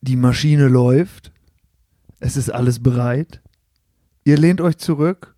Die Maschine läuft. Es ist alles bereit. Ihr lehnt euch zurück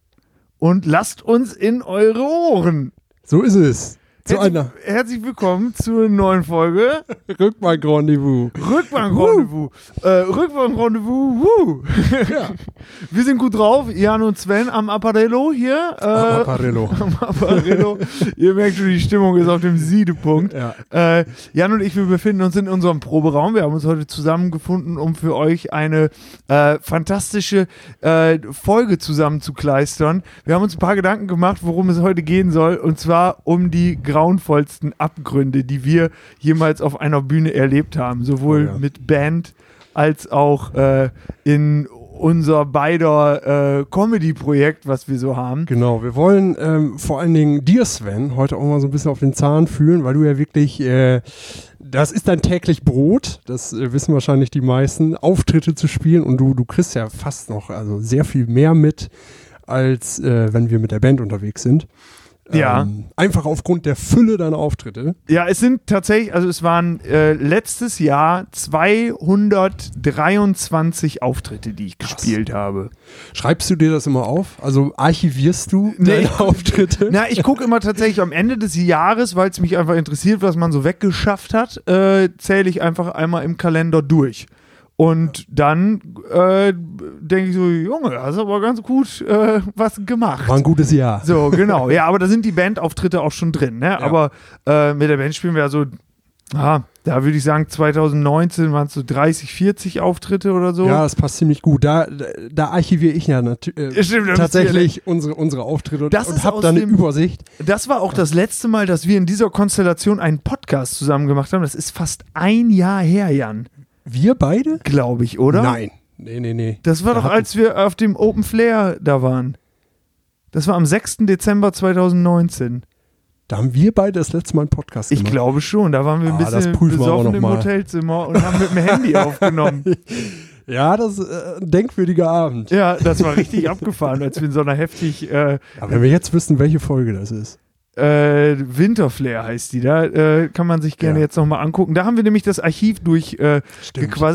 und lasst uns in eure Ohren. So ist es. Zu Herzlich, einer herzlich willkommen zur neuen Folge Rückbank-Rendezvous. Rückbank-Rendezvous. Äh, Rückbank-Rendezvous. Woo. Ja. Wir sind gut drauf. Jan und Sven am Apparello hier. Äh, Apparello. am Apparello. Ihr merkt schon, die Stimmung ist auf dem Siedepunkt. Ja. Äh, Jan und ich, wir befinden uns in unserem Proberaum. Wir haben uns heute zusammengefunden, um für euch eine äh, fantastische äh, Folge zusammenzukleistern. Wir haben uns ein paar Gedanken gemacht, worum es heute gehen soll. Und zwar um die grauenvollsten Abgründe, die wir jemals auf einer Bühne erlebt haben. Sowohl Oh ja. mit Band als auch äh, in unser beider äh, Comedy-Projekt, was wir so haben. Genau, wir wollen ähm, vor allen Dingen dir, Sven, heute auch mal so ein bisschen auf den Zahn fühlen, weil du ja wirklich, äh, das ist dein täglich Brot, das äh, wissen wahrscheinlich die meisten, Auftritte zu spielen und du, du kriegst ja fast noch, also sehr viel mehr mit, als äh, wenn wir mit der Band unterwegs sind. Ja. Ähm, einfach aufgrund der Fülle deiner Auftritte. Ja, es sind tatsächlich, also es waren äh, letztes Jahr 223 Auftritte, die ich gespielt habe. Schreibst du dir das immer auf? Also archivierst du Nee, deine ich- Auftritte? Na, ich gucke immer tatsächlich am Ende des Jahres, weil es mich einfach interessiert, was man so weggeschafft hat, äh, zähle ich einfach einmal im Kalender durch. Und dann äh, denke ich so, Junge, hast aber ganz gut äh, was gemacht. War ein gutes Jahr. So, genau. Ja, aber da sind die Bandauftritte auch schon drin, ne? Aber äh, mit der Band spielen wir ja so, ah, da würde ich sagen, 2019 waren es so 30, 40 Auftritte oder so. Ja, das passt ziemlich gut. Da, da, archiviere ich ja natürlich Ja, äh, tatsächlich unsere, unsere Auftritte und, Das und habe aus da eine Übersicht. Das war auch das letzte Mal, dass wir in dieser Konstellation einen Podcast zusammen gemacht haben. Das ist fast ein Jahr her, Jan, Wir beide? glaube ich, oder? Nein. Nee, nee, nee. Das war Da doch, als wir auf dem Open Flair da waren. Das war am 6. Dezember 2019. Da haben wir beide das letzte Mal einen Podcast Ich gemacht. glaube schon. Da waren wir ein Ah, das bisschen wir besoffen noch im. Hotelzimmer und haben mit dem Handy aufgenommen. Ja, das ist äh, ein denkwürdiger Abend. Ja, das war richtig abgefahren, als wir in so einer heftig äh, Aber wenn wir jetzt wissen, welche Folge das ist. Äh, Winterflair heißt die. Da äh, kann man sich gerne Ja. jetzt nochmal angucken. Da haben wir nämlich das Archiv durch äh,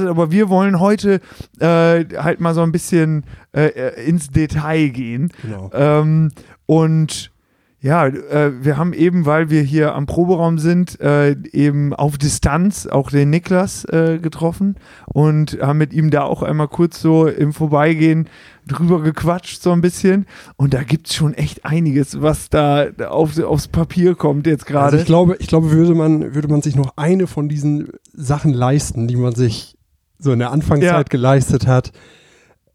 aber wir wollen heute äh, halt mal so ein bisschen äh, äh, ins Detail gehen. Genau. Ähm, und ja, äh, wir haben eben, weil wir hier am Proberaum sind, äh, eben auf Distanz auch den Niklas äh, getroffen und haben mit ihm da auch einmal kurz so im Vorbeigehen drüber gequatscht, so ein bisschen. Und da gibt es schon echt einiges, was da auf, aufs Papier kommt jetzt Also gerade. ich glaube, ich glaube, würde man, würde man sich noch eine von diesen Sachen leisten, die man sich so in der Anfangszeit Ja. geleistet hat,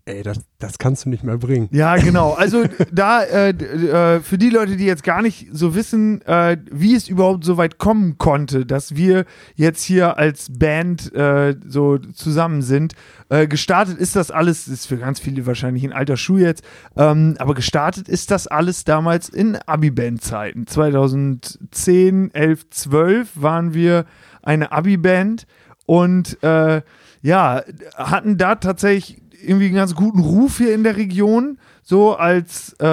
ey, das, das kannst du nicht mehr bringen. Ja, genau. Also da äh, äh, für die Leute, die jetzt gar nicht so wissen, äh, wie es überhaupt so weit kommen konnte, dass wir jetzt hier als Band äh, so zusammen sind. Äh, gestartet ist das alles, ist für ganz viele wahrscheinlich in alter Schuh jetzt, ähm, aber gestartet ist das alles damals in Abi-Band-Zeiten. 2010, 11, 12 waren wir eine Abi-Band und äh, ja, hatten da tatsächlich irgendwie einen ganz guten Ruf hier in der Region, so als äh,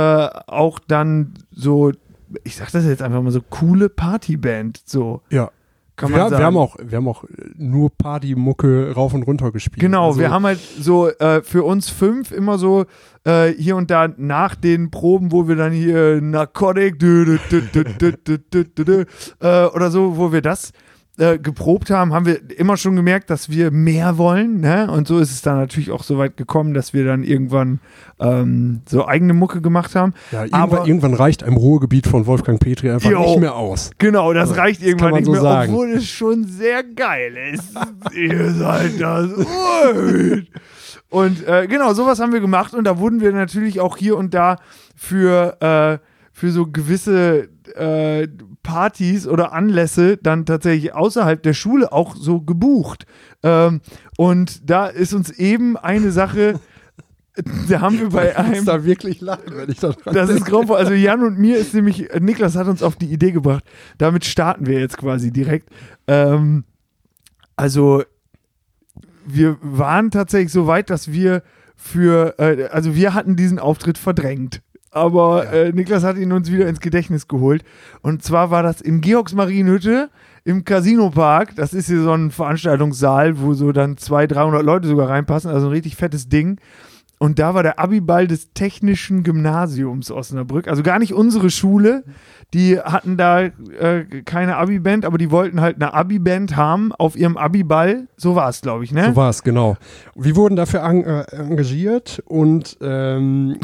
auch dann so, ich sag das jetzt einfach mal so, coole Partyband, so. Ja. Kann man wir, sagen. wir haben auch, wir haben auch nur Partymucke rauf und runter gespielt. Genau, also, wir haben halt so äh, für uns fünf immer so äh, hier und da nach den Proben, wo wir dann hier Narcotic dü, oder so, wo wir das äh, geprobt haben, haben wir immer schon gemerkt, dass wir mehr wollen. Ne? Und so ist es dann natürlich auch so weit gekommen, dass wir dann irgendwann ähm, so eigene Mucke gemacht haben. Ja, irgendwann, aber- irgendwann reicht einem Ruhegebiet von Wolfgang Petri einfach Jo. nicht mehr aus. Genau, das Ja, reicht das irgendwann man nicht so mehr, sagen. obwohl es schon sehr geil ist. Ihr seid das. Und äh, genau, sowas haben wir gemacht und da wurden wir natürlich auch hier und da für, äh, für so gewisse äh, Partys oder Anlässe dann tatsächlich außerhalb der Schule auch so gebucht. Ähm, und da ist uns eben eine Sache, da haben wir bei Ich muss einem da wirklich lachen, wenn ich da dran das ist grauenvoll. Also Jan und mir ist nämlich, Niklas hat uns auf die Idee gebracht. Damit starten wir jetzt quasi direkt. Ähm, also wir waren tatsächlich so weit, dass wir für, äh, also wir hatten diesen Auftritt verdrängt. Aber Ja. äh, Niklas hat ihn uns wieder ins Gedächtnis geholt. Und zwar war das in Georgs Marienhütte im Casino-Park. Das ist hier so ein Veranstaltungssaal, wo so dann 200, 300 Leute sogar reinpassen. Also ein richtig fettes Ding. Und da war der Abiball des Technischen Gymnasiums Osnabrück. Also gar nicht unsere Schule. Die hatten da äh, keine Abi-Band, aber die wollten halt eine Abi-Band haben auf ihrem Abiball. So war es, glaube ich, ne? So war es, genau. Wir wurden dafür an, äh, engagiert und ähm,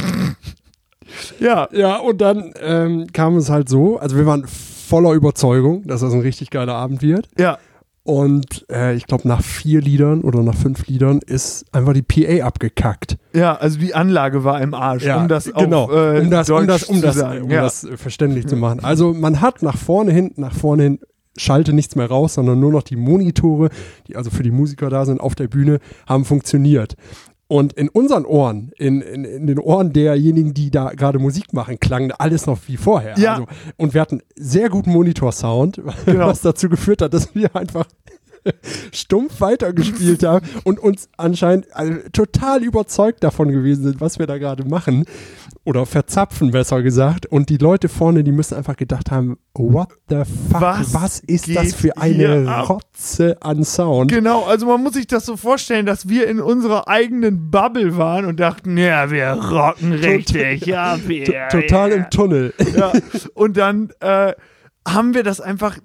ja. ja, und dann ähm, kam es halt so, also wir waren voller Überzeugung, dass das ein richtig geiler Abend wird. Ja. Und äh, ich glaube, nach vier Liedern oder nach fünf Liedern ist einfach die PA abgekackt. Ja, also die Anlage war im Arsch, Ja, um das genau, auf äh, um das, um das, um das, sagen. um ja. das äh, verständlich zu machen. Also man hat nach vorne hin, nach vorne hin schalte nichts mehr raus, sondern nur noch die Monitore, die also für die Musiker da sind auf der Bühne, haben funktioniert. Und in unseren Ohren, in, in, in den Ohren derjenigen, die da gerade Musik machen, klang alles noch wie vorher. Ja. Also, und wir hatten sehr guten Monitorsound, Genau. was dazu geführt hat, dass wir einfach stumpf weitergespielt haben und uns anscheinend also, total überzeugt davon gewesen sind, was wir da gerade machen. Oder verzapfen, besser gesagt. Und die Leute vorne, die müssen einfach gedacht haben, what the fuck, Was was, ist das für eine? Rotze an Sound? Genau, also man muss sich das so vorstellen, dass wir in unserer eigenen Bubble waren und dachten, ja, wir rocken richtig ab hier. Total ja. im Tunnel. Ja. Und dann äh, haben wir das einfach,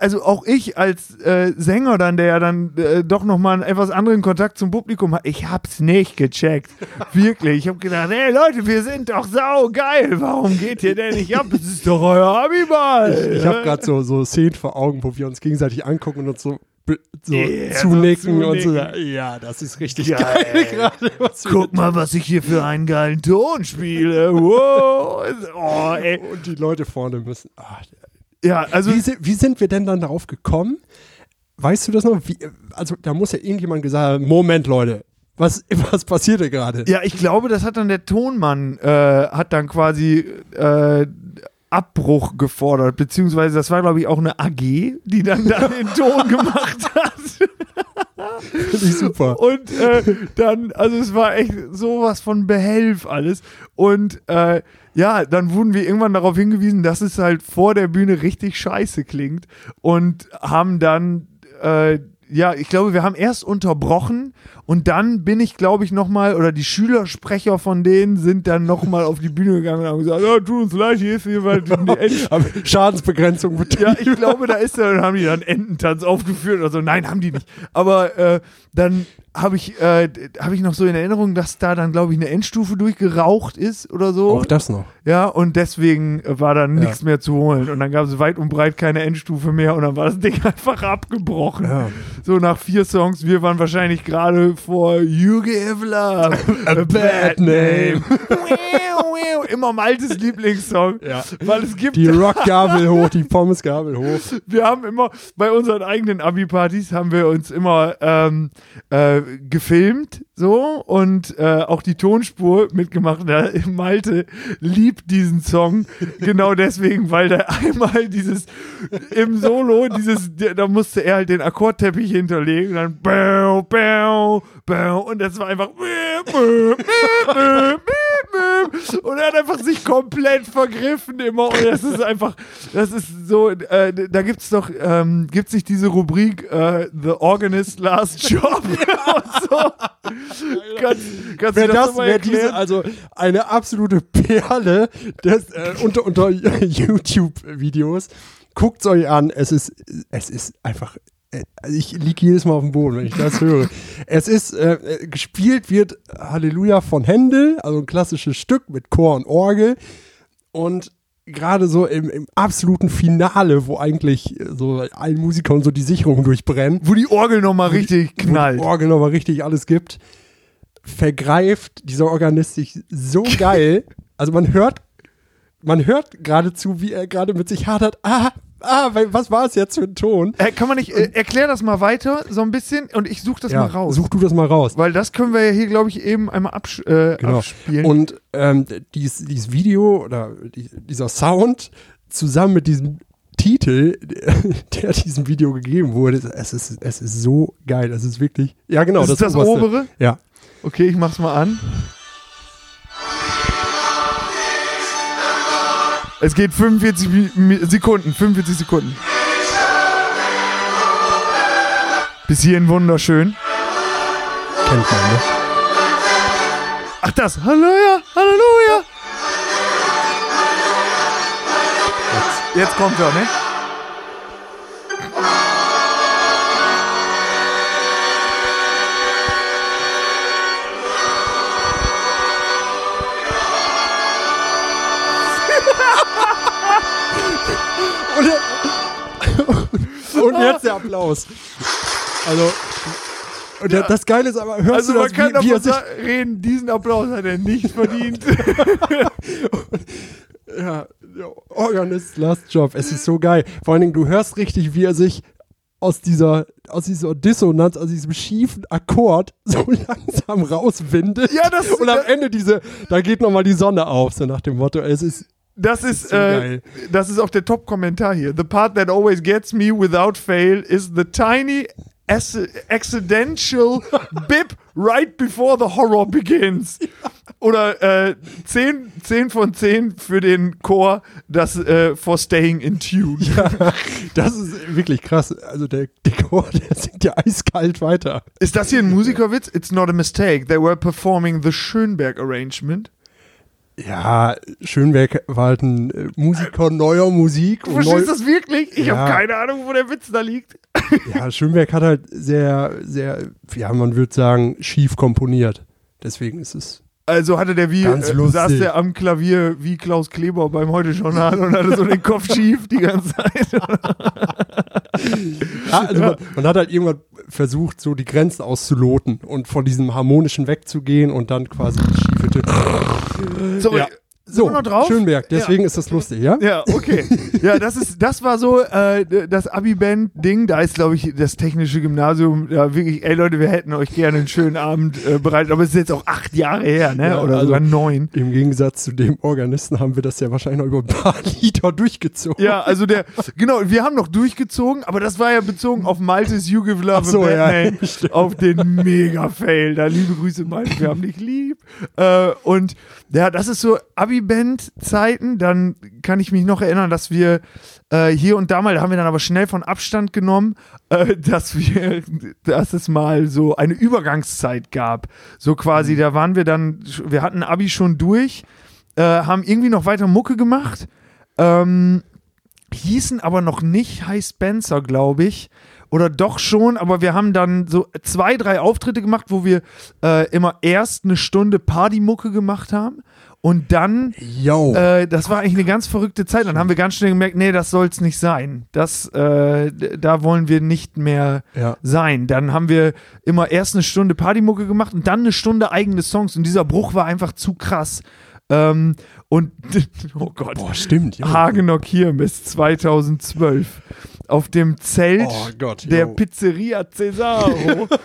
also auch ich als äh, Sänger dann, der ja dann äh, doch nochmal einen etwas anderen Kontakt zum Publikum hat, ich hab's nicht gecheckt. Wirklich. Ich hab gedacht, hey Leute, wir sind doch saugeil. Warum geht ihr denn nicht ab? Es ist doch euer Abiball. Ich habe gerade so, so Szenen vor Augen, wo wir uns gegenseitig angucken und uns so, so Ja, zunicken so und so. Ja, das ist richtig Geil. geil, gerade. Guck mal, was ich hier für einen geilen Ton spiele. Wow. Oh, ey. Und die Leute vorne müssen. ach, Ja, also wie, wie sind wir denn dann darauf gekommen? Weißt du das noch? Wie, also, da muss ja irgendjemand gesagt haben: Moment, Leute, was, was passiert hier gerade? Ja, ich glaube, das hat dann der Tonmann, äh, hat dann quasi äh, Abbruch gefordert, beziehungsweise das war, glaube ich, auch eine AG, die dann da den Ton gemacht hat. Finde ich super. Und äh, dann, also es war echt sowas von behelf alles. Und äh, ja, dann wurden wir irgendwann darauf hingewiesen, dass es halt vor der Bühne richtig scheiße klingt und haben dann, äh, ja, ich glaube, wir haben erst unterbrochen und dann bin ich, glaube ich, nochmal, oder die Schülersprecher von denen sind dann nochmal auf die Bühne gegangen und haben gesagt, ja, tut uns leid, hier ist jemand. die Schadensbegrenzung betrieben. ja, ich glaube, da ist dann haben die dann Ententanz aufgeführt oder so. Nein, haben die nicht. Aber äh, dann habe ich, äh, hab ich noch so in Erinnerung, dass da dann, glaube ich, eine Endstufe durchgeraucht ist oder so. Auch das noch. Ja, und deswegen äh, war dann Ja. nichts mehr zu holen. Und dann gab es weit und breit keine Endstufe mehr und dann war das Ding einfach abgebrochen. Ja. So nach vier Songs. Wir waren wahrscheinlich gerade vor You Give Love a, Bad Name. Immer Maltes Lieblingssong. Ja. Weil es gibt Die Rockgabel hoch, die Pommesgabel hoch. wir haben immer bei unseren eigenen Abi-Partys haben wir uns immer ähm, äh, gefilmt so und äh, auch die Tonspur mitgemacht. Der Malte liebt diesen Song genau deswegen, weil der einmal dieses im Solo dieses da musste er halt den Akkordteppich hinterlegen und dann bäu, bäu, bäu, und das war einfach und er hat einfach sich komplett vergriffen immer und das ist einfach das ist so äh, da gibt's doch ähm, gibt's nicht diese Rubrik äh, The Organist Last Job und so kannst, kannst Wer das, das, wer diese, also eine absolute Perle des, äh, unter, unter YouTube-Videos. Guckt es euch an. Es ist, es ist einfach. Also Ich liege jedes Mal auf dem Boden, wenn ich das höre. Es ist, äh, äh, gespielt wird Halleluja von Händel, also ein klassisches Stück mit Chor und Orgel. Und gerade so im, im absoluten Finale, wo eigentlich äh, so allen Musikern so die Sicherungen durchbrennen, wo die Orgel nochmal richtig wo knallt die Orgel nochmal richtig alles gibt, vergreift dieser Organist sich so geil. Also man hört, man hört geradezu, wie er gerade mit sich hadert. Ah, ah, was war es jetzt für ein Ton? äh, kann man nicht äh, erklär das mal weiter so ein bisschen und ich suche das mal raus Such du das mal raus. weil das können wir ja hier glaube ich eben einmal abs äh, Genau. abspielen Und ähm, dieses, dieses Video oder die, dieser Sound zusammen mit diesem Titel, der diesem Video gegeben wurde, es ist, es ist so geil. Es ist wirklich. Ja, genau. das ist das Oberste. obere Ja. okay ich mach's mal an Es geht 45 Sekunden, 45 Sekunden. Bis hierhin wunderschön. Kennt man, ne? Ach das, Halleluja, Halleluja. Jetzt, jetzt kommt er, ne? Und, jetzt der Applaus. Also, und Ja. das Geile ist aber, hörst Also du man das, kann wie, wie er sich reden, diesen Applaus hat er nicht verdient. Ja, ja, Organist Last Job. Es ist so geil. Vor allen Dingen, du hörst richtig, wie er sich aus dieser, aus dieser Dissonanz, aus diesem schiefen Akkord so langsam rauswindet. Ja, das- Und am Ende diese, da geht nochmal die Sonne auf, so nach dem Motto, es ist, Das ist, so äh, das ist auch der Top-Kommentar hier. The part that always gets me without fail is the tiny ac- accidental bip right before the horror begins. Oder äh, 10, 10 von 10 für den Chor, das äh, for staying in tune. das ist wirklich krass. Also der, der Chor, der singt ja eiskalt weiter. Ist das hier ein Musikerwitz? It's not a mistake. They were performing the Schönberg Arrangement. Ja, Schönberg war halt ein äh, Musiker neuer Musik. Du verstehst neu, das wirklich? Ich Ja. habe keine Ahnung, wo der Witz da liegt. Ja, Schönberg hat halt sehr, sehr, ja, man würde sagen, schief komponiert. Deswegen ist es. Also hatte der wie, Ganz äh, saß der am Klavier wie Klaus Kleber beim Heute-Journal und hatte so den Kopf schief die ganze Zeit. Ja, also Man, man hat halt irgendwann versucht, so die Grenzen auszuloten und von diesem harmonischen wegzugehen und dann quasi die schiefe Tö- So, Ja. So, wir noch drauf? Schönberg, deswegen ist das lustig, ja? Ja, okay. Ja, das ist, das war so äh, das Abi-Band-Ding. Da ist, glaube ich, das technische Gymnasium ja wirklich, ey Leute, wir hätten euch gerne einen schönen Abend äh, bereitet. Aber es ist jetzt auch acht Jahre her, ne? Ja, Oder also- sogar neun. Im Gegensatz zu dem Organisten haben wir das ja wahrscheinlich noch über ein paar Lieder durchgezogen. Ja, also der, genau, wir haben noch durchgezogen, aber das war ja bezogen auf Maltes You Give Love so, ja, auf den Mega-Fail. Da liebe Grüße, Malte, wir haben dich lieb. Äh, und ja, das ist so Abi-Band-Zeiten. Dann kann ich mich noch erinnern, dass wir äh, hier und da mal, da haben wir dann aber schnell von Abstand genommen, äh, dass wir, dass es mal so eine Übergangszeit gab. So quasi, da waren wir dann, wir hatten Abi schon durch, äh, haben irgendwie noch weiter Mucke gemacht. Ähm, hießen aber noch nicht High Spencer, glaube ich. Oder doch schon, aber wir haben dann so zwei, drei Auftritte gemacht, wo wir äh, immer erst eine Stunde Partymucke gemacht haben und dann, äh, das war eigentlich eine ganz verrückte Zeit. Dann haben wir ganz schnell gemerkt, nee, das soll es nicht sein. Das, äh, da wollen wir nicht mehr ja. sein. Dann haben wir immer erst eine Stunde Partymucke gemacht und dann eine Stunde eigene Songs. Und dieser Bruch war einfach zu krass. Ähm, und, oh Gott. Boah, stimmt. Ja. Hagener Kirmes 2012 auf dem Zelt Oh Gott, der yo. Pizzeria Cesaro.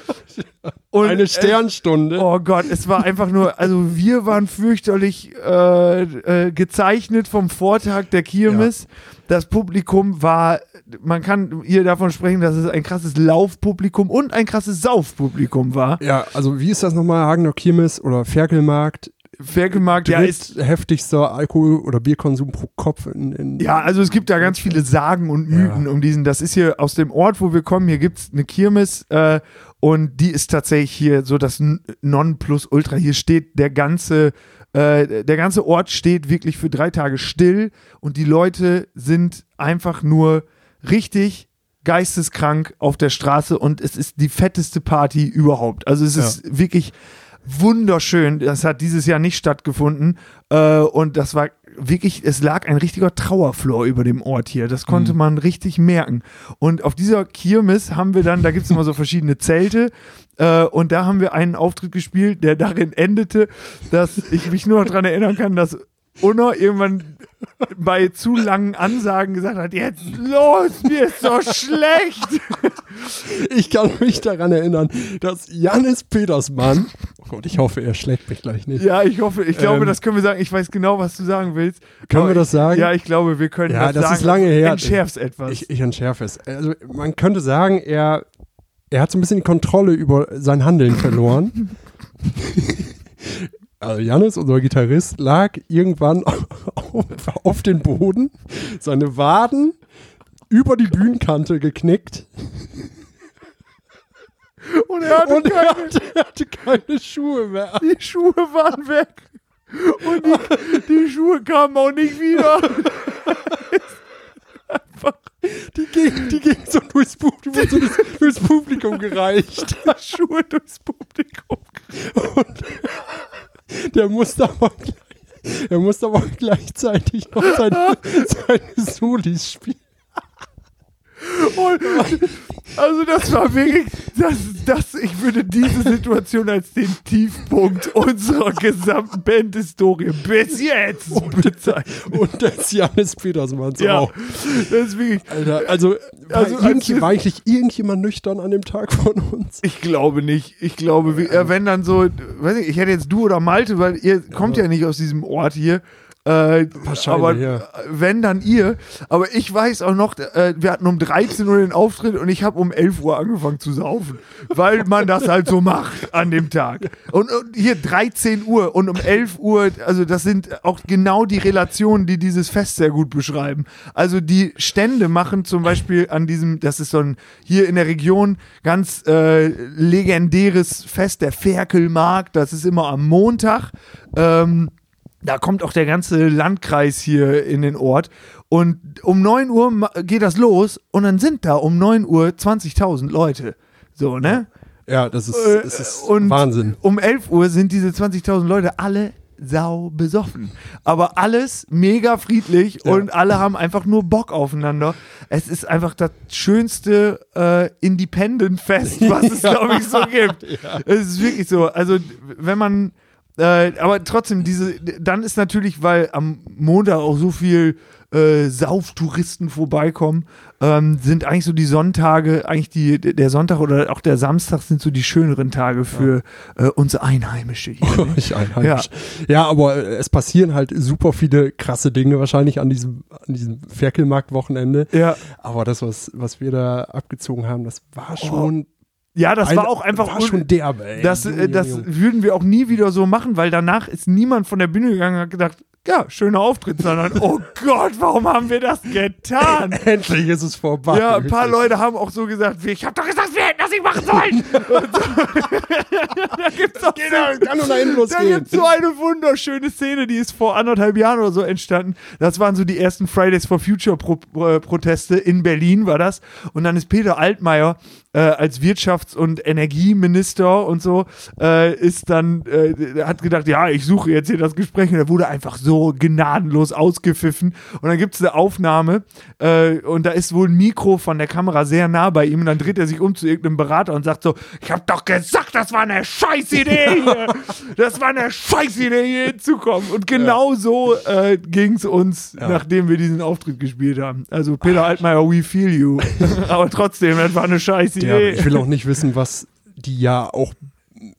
Und Eine es- Sternstunde. Oh Gott, es war einfach nur, also wir waren fürchterlich äh, äh, gezeichnet vom Vortag der Kirmes. Das Publikum war, man kann hier davon sprechen, dass es ein krasses Laufpublikum und ein krasses Saufpublikum war. Ja, also wie ist das nochmal? Hagener Kirmes oder Ferkelmarkt? Ferkelmarkt, ja, ist heftigster Alkohol- oder Bierkonsum pro Kopf in, in Ja, also es gibt da ganz viele Sagen und Mythen Ja. um diesen. Das ist hier aus dem Ort, wo wir kommen. Hier gibt es eine Kirmes äh, und die ist tatsächlich hier so das Nonplusultra. Hier steht der ganze, äh, der ganze Ort steht wirklich für drei Tage still und die Leute sind einfach nur richtig geisteskrank auf der Straße und es ist die fetteste Party überhaupt. Also es Ja. ist wirklich wunderschön. Das hat dieses Jahr nicht stattgefunden. Äh, und das war wirklich, es lag ein richtiger Trauerflor über dem Ort hier. Das konnte Mhm. man richtig merken. Und auf dieser Kirmes haben wir dann, da gibt es immer so verschiedene Zelte. Äh, und da haben wir einen Auftritt gespielt, der darin endete, dass ich mich nur noch daran erinnern kann, dass Unna irgendwann bei zu langen Ansagen gesagt hat, jetzt los, mir ist so schlecht. Ich kann mich daran erinnern, dass Janis Petersmann, und ich hoffe, er schlägt mich gleich nicht. Ja, ich hoffe, ich glaube, Ähm, das können wir sagen. Ich weiß genau, was du sagen willst. Können Aber wir das sagen? Ja, ich glaube, wir können Ja, das, das sagen. ist lange her. Entschärf's etwas. Ich, ich entschärfe es. Also man könnte sagen, er, er hat so ein bisschen die Kontrolle über sein Handeln verloren. Also Janis, unser Gitarrist, lag irgendwann auf, auf den Boden, seine Waden über die Bühnenkante geknickt. Und er hatte, Und er keine, hatte, er hatte keine Schuhe mehr. die Schuhe waren weg. Und die, die Schuhe kamen auch nicht wieder. Die ging, die ging so durchs Publikum, so durchs, durchs Publikum gereicht. Die Schuhe durchs Publikum. Der musste aber, gleich- er musste aber gleichzeitig noch seine, seine Solis spielen. Und, also das war wirklich, das, das, ich würde diese Situation als den Tiefpunkt unserer gesamten Bandhistorie bis jetzt bezeichnen. Und des Janis Petersmanns Ja, auch. das ist wirklich, Alter, also, war, Also, als irgend, wir- war eigentlich irgendjemand nüchtern an dem Tag von uns? ich glaube nicht. Ich glaube, äh, wenn dann so, weiß ich, ich hätte jetzt du oder Malte, weil ihr kommt ja nicht aus diesem Ort hier. Äh, aber ja. wenn dann ihr, aber ich weiß auch noch, äh, wir hatten um 13 Uhr den Auftritt und ich habe um 11 Uhr angefangen zu saufen, weil man das halt so macht an dem Tag. Und, und hier 13 Uhr und um 11 Uhr, also das sind auch genau die Relationen, die dieses Fest sehr gut beschreiben. Also die Stände machen zum Beispiel an diesem, das ist so ein hier in der Region ganz äh, legendäres Fest, der Ferkelmarkt, das ist immer am Montag. Ähm, da kommt auch der ganze Landkreis hier in den Ort. Und um 9 Uhr geht das los und dann sind da um 9 Uhr 20.000 Leute. So, ne? Ja, das ist, Äh, das ist und Wahnsinn. Um 11 Uhr sind diese 20.000 Leute alle sau besoffen. Aber alles mega friedlich Ja. und alle haben einfach nur Bock aufeinander. Es ist einfach das schönste äh, Independent-Fest, was es, glaube ich, so gibt. Es ist wirklich so. Also, wenn man äh, aber trotzdem, diese, dann ist natürlich, weil am Montag auch so viel äh, Sauftouristen vorbeikommen, ähm, sind eigentlich so die Sonntage, eigentlich die, der Sonntag oder auch der Samstag sind so die schöneren Tage für äh, uns Einheimische hier. Ne? Ich einheimisch. Ja. aber äh, es passieren halt super viele krasse Dinge wahrscheinlich an diesem, an diesem Ferkelmarkt-Wochenende. ja. Aber das, was, was wir da abgezogen haben, das war schon. Ja, das ein- war auch einfach war schon derbe, ey. Das, äh, das Junge, Junge. würden wir auch nie wieder so machen, weil danach ist niemand von der Bühne gegangen und hat gedacht, ja, schöner Auftritt, sondern oh Gott, warum haben wir das getan? Endlich ist es vorbei. Ja, ein paar. Leute haben auch so gesagt, wie, ich hab doch gesagt, wir hätten das nicht machen sollen. So. da gibt's auch Genau, kann nur nach hinten da gibt's so eine wunderschöne Szene, die ist vor anderthalb Jahren oder so entstanden. Das waren so die ersten Fridays for Future Pro äh, Proteste in Berlin war das. Und dann ist Peter Altmaier äh, als Wirtschafts- und Energieminister und so äh, ist dann äh, hat gedacht, ja, ich suche jetzt hier das Gespräch. Und er wurde einfach so gnadenlos ausgepfiffen. Und dann gibt's eine Aufnahme äh, und da ist wohl ein Mikro von der Kamera sehr nah bei ihm. Und dann dreht er sich um zu irgendeinem Berater und sagt so, ich hab doch gesagt, das war eine Scheißidee hier. Das war eine Scheißidee, hier hinzukommen. Und genau so äh, ging's uns, nachdem wir diesen Auftritt gespielt haben. Also Peter Altmaier, we feel you. Aber trotzdem, das war eine Ja, ich will auch nicht wissen, was die ja auch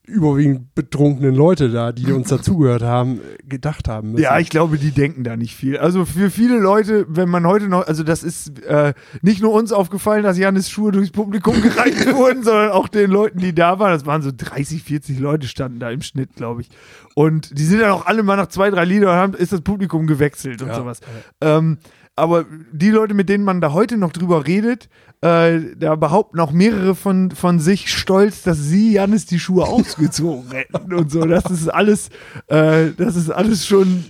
überwiegend betrunkenen Leute da, die uns dazugehört haben, gedacht haben müssen. Ja, ich glaube, die denken da nicht viel. Also für viele Leute, wenn man heute noch, also das ist äh, nicht nur uns aufgefallen, dass Janis Schuhe durchs Publikum gereicht wurden, sondern auch den Leuten, die da waren. Das waren so 30, 40 Leute standen da im Schnitt, glaube ich. Und die sind dann auch alle mal nach zwei, drei Liedern haben, ist das Publikum gewechselt und Ja, sowas. Ähm, aber die Leute, mit denen man da heute noch drüber redet, äh, da behaupten auch mehrere von, von sich stolz, dass sie Janis die Schuhe ausgezogen hätten und so. Das ist alles, äh, das ist alles schon,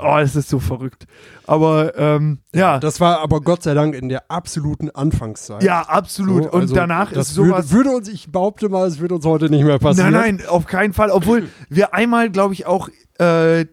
oh, das ist so verrückt. Aber ähm, ja, Das war aber Gott sei Dank in der absoluten Anfangszeit. ja, absolut. So, und also danach das ist sowas. Würde, würde uns, ich behaupte mal, es würde uns heute nicht mehr passieren. Nein, nein, auf keinen Fall. Obwohl wir einmal, glaube ich, auch äh,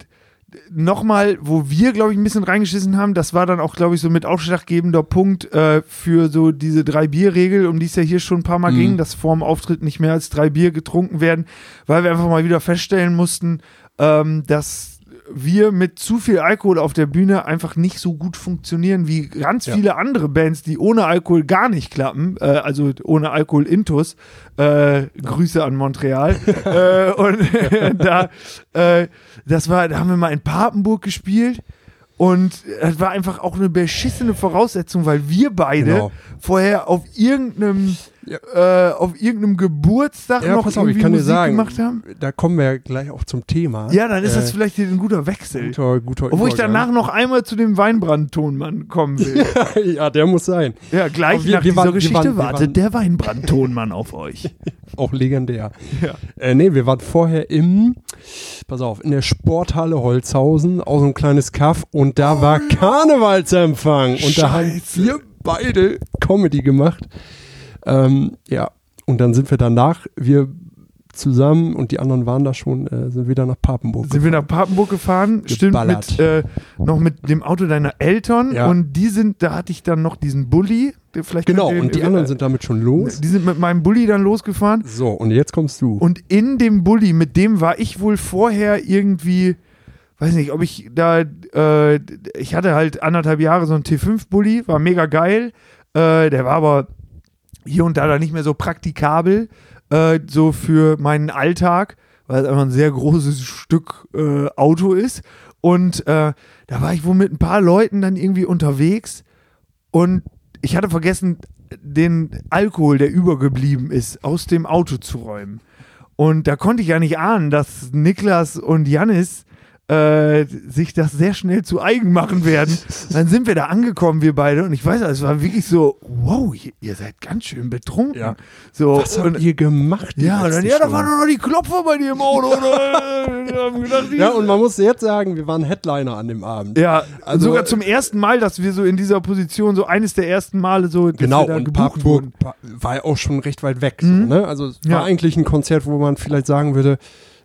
nochmal, wo wir, glaube ich, ein bisschen reingeschissen haben, das war dann auch, glaube ich, so mit ausschlaggebender Punkt äh, für so diese Drei-Bier-Regel, um die es ja hier schon ein paar Mal Mhm. ging, dass vorm Auftritt nicht mehr als drei Bier getrunken werden, weil wir einfach mal wieder feststellen mussten, ähm, dass wir mit zu viel Alkohol auf der Bühne einfach nicht so gut funktionieren wie ganz Ja. viele andere Bands, die ohne Alkohol gar nicht klappen, äh, also ohne Alkohol Intus. Äh, Grüße an Montreal. äh, und da, äh, das war, da haben wir mal in Papenburg gespielt Und das war einfach auch eine beschissene Voraussetzung, weil wir beide Genau. vorher auf irgendeinem, Ja. äh, auf irgendeinem Geburtstag Ja, noch pass auf, ich kann dir Musik sagen, gemacht haben. da kommen wir ja gleich auch zum Thema. Ja, dann ist das Äh, vielleicht hier ein guter Wechsel. guter, guter Obwohl ich danach noch einmal zu dem Weinbrandtonmann kommen will. ja, der muss sein. Ja, gleich Aber wir- nach wir dieser waren- Geschichte waren- wartet waren- der Weinbrandtonmann auf euch. Auch legendär. Ja. Äh, nee, wir waren vorher im, pass auf, in der Sporthalle Holzhausen, auch so ein kleines Kaff und da war Karnevalsempfang und da haben wir beide Comedy gemacht. Ähm, ja, und dann sind wir danach, wir zusammen und die anderen waren da schon, äh, sind wieder nach Papenburg. Sind wir nach Papenburg gefahren, stimmt, mit, äh, noch mit dem Auto deiner Eltern Ja. und die sind, da hatte ich dann noch diesen Bulli. Vielleicht genau, und die anderen sind damit schon los. Die sind mit meinem Bulli dann losgefahren So, und jetzt kommst du. und in dem Bulli, mit dem war ich wohl vorher irgendwie, weiß nicht, ob ich da, äh, ich hatte halt anderthalb Jahre so einen T5-Bulli, war mega geil, äh, der war aber hier und da dann nicht mehr so praktikabel, äh, so für meinen Alltag, weil es einfach ein sehr großes Stück äh, Auto ist. Und äh, da war ich wohl mit ein paar Leuten dann irgendwie unterwegs und ich hatte vergessen, den Alkohol, der übergeblieben ist, aus dem Auto zu räumen. Und da konnte ich ja nicht ahnen, dass Niklas und Jannis äh, sich das sehr schnell zu eigen machen werden. Dann sind wir da angekommen, wir beide, und ich weiß, es war wirklich so, wow, ihr, ihr seid ganz schön betrunken. Ja. So, Was habt und, ihr gemacht? ja, dann, ja, da waren doch noch die Klopfer bei dir im Auto. Gedacht, Ja, und man muss jetzt sagen, wir waren Headliner an dem Abend. ja, Also- sogar zum ersten Mal, dass wir so in dieser Position, so eines der ersten Male so, Genau, und gebucht Papenburg wurden. pa- war ja auch schon recht weit weg. Mhm. So, ne? Also es Ja. war eigentlich ein Konzert, wo man vielleicht sagen würde,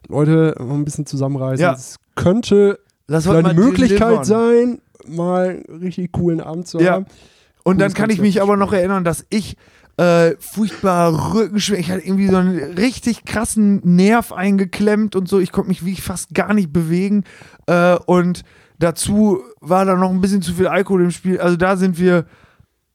Leute, mal ein bisschen zusammenreißen. Ja. Es könnte Das vielleicht eine Möglichkeit delivern. sein, mal einen richtig coolen Abend zu Ja. haben. Und dann Cooles kann ich mich aber noch erinnern, dass ich äh, furchtbar Rückenschmerzen, ich hatte irgendwie so einen richtig krassen Nerv eingeklemmt und so. Ich konnte mich wirklich fast gar nicht bewegen. Äh, und dazu war da noch ein bisschen zu viel Alkohol im Spiel. Also da sind wir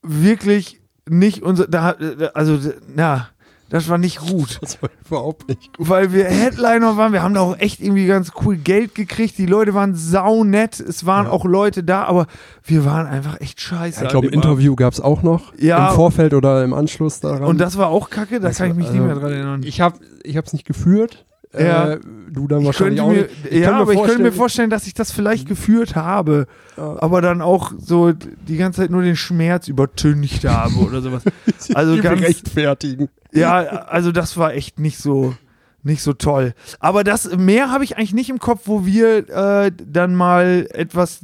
wirklich nicht unser, da, also, na, das war nicht gut. Das war überhaupt nicht gut. weil wir Headliner waren. Wir haben da auch echt irgendwie ganz cool Geld gekriegt. Die Leute waren saunett. Es waren Ja. auch Leute da, aber wir waren einfach echt scheiße. Ich glaube, ein Interview gab es auch noch. Ja. Im Vorfeld oder im Anschluss daran. Und das war auch kacke, da Das kann ich mich nicht mehr also, dran erinnern. Ich habe es nicht geführt. Ja. Äh, du dann Ich wahrscheinlich auch mir, nicht. Ich ja, aber ich könnte mir vorstellen- dass ich das vielleicht geführt habe, Ja. aber dann auch so die ganze Zeit nur den Schmerz übertüncht habe oder sowas. Also ganz, rechtfertigen. Ja, also das war echt nicht so nicht so toll. Aber das mehr habe ich eigentlich nicht im Kopf, wo wir äh, dann mal etwas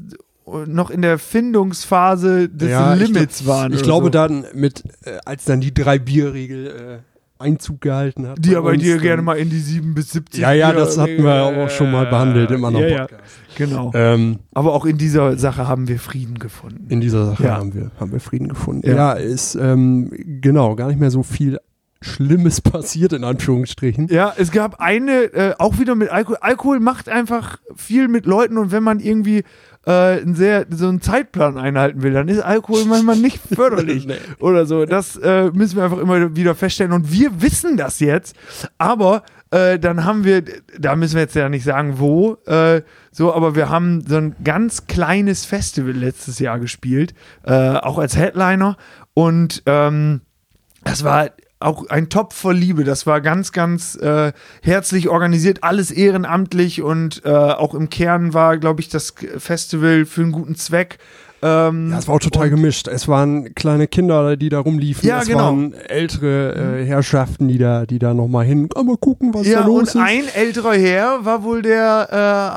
noch in der Findungsphase des Ja, ich Limits waren. Ich glaube so. dann mit, äh, als dann die drei Bierregel äh, Einzug gehalten hat. die aber dir gerne mal in die 7 bis 70. Ja, ja, das hatten wir auch schon mal behandelt im anderen ja, ja, Podcast. genau. Ähm, Aber auch in dieser Sache haben wir Frieden gefunden. in dieser Sache Ja. haben, wir, haben wir Frieden gefunden. Ja. Ja, ist ähm, genau gar nicht mehr so viel Schlimmes passiert, in Anführungsstrichen. Ja, es gab eine, äh, auch wieder mit Alkohol. Alkohol macht einfach viel mit Leuten und wenn man irgendwie äh, einen sehr, so einen Zeitplan einhalten will, dann ist Alkohol manchmal nicht förderlich Nee. oder so. Das äh, müssen wir einfach immer wieder feststellen und wir wissen das jetzt, aber äh, dann haben wir, da müssen wir jetzt ja nicht sagen, wo, äh, so, aber wir haben so ein ganz kleines Festival letztes Jahr gespielt, äh, auch als Headliner und ähm, das war auch ein Topf voll Liebe. Das war ganz, ganz äh, herzlich organisiert, alles ehrenamtlich und äh, auch im Kern war, glaube ich, das Festival für einen guten Zweck. Ähm, Ja, es war auch total und- gemischt. Es waren kleine Kinder, die da rumliefen. Ja, es genau. waren ältere äh, Herrschaften, die da, die da nochmal hin, oh, mal gucken, was Ja, da los und ist. ein älterer Herr war wohl der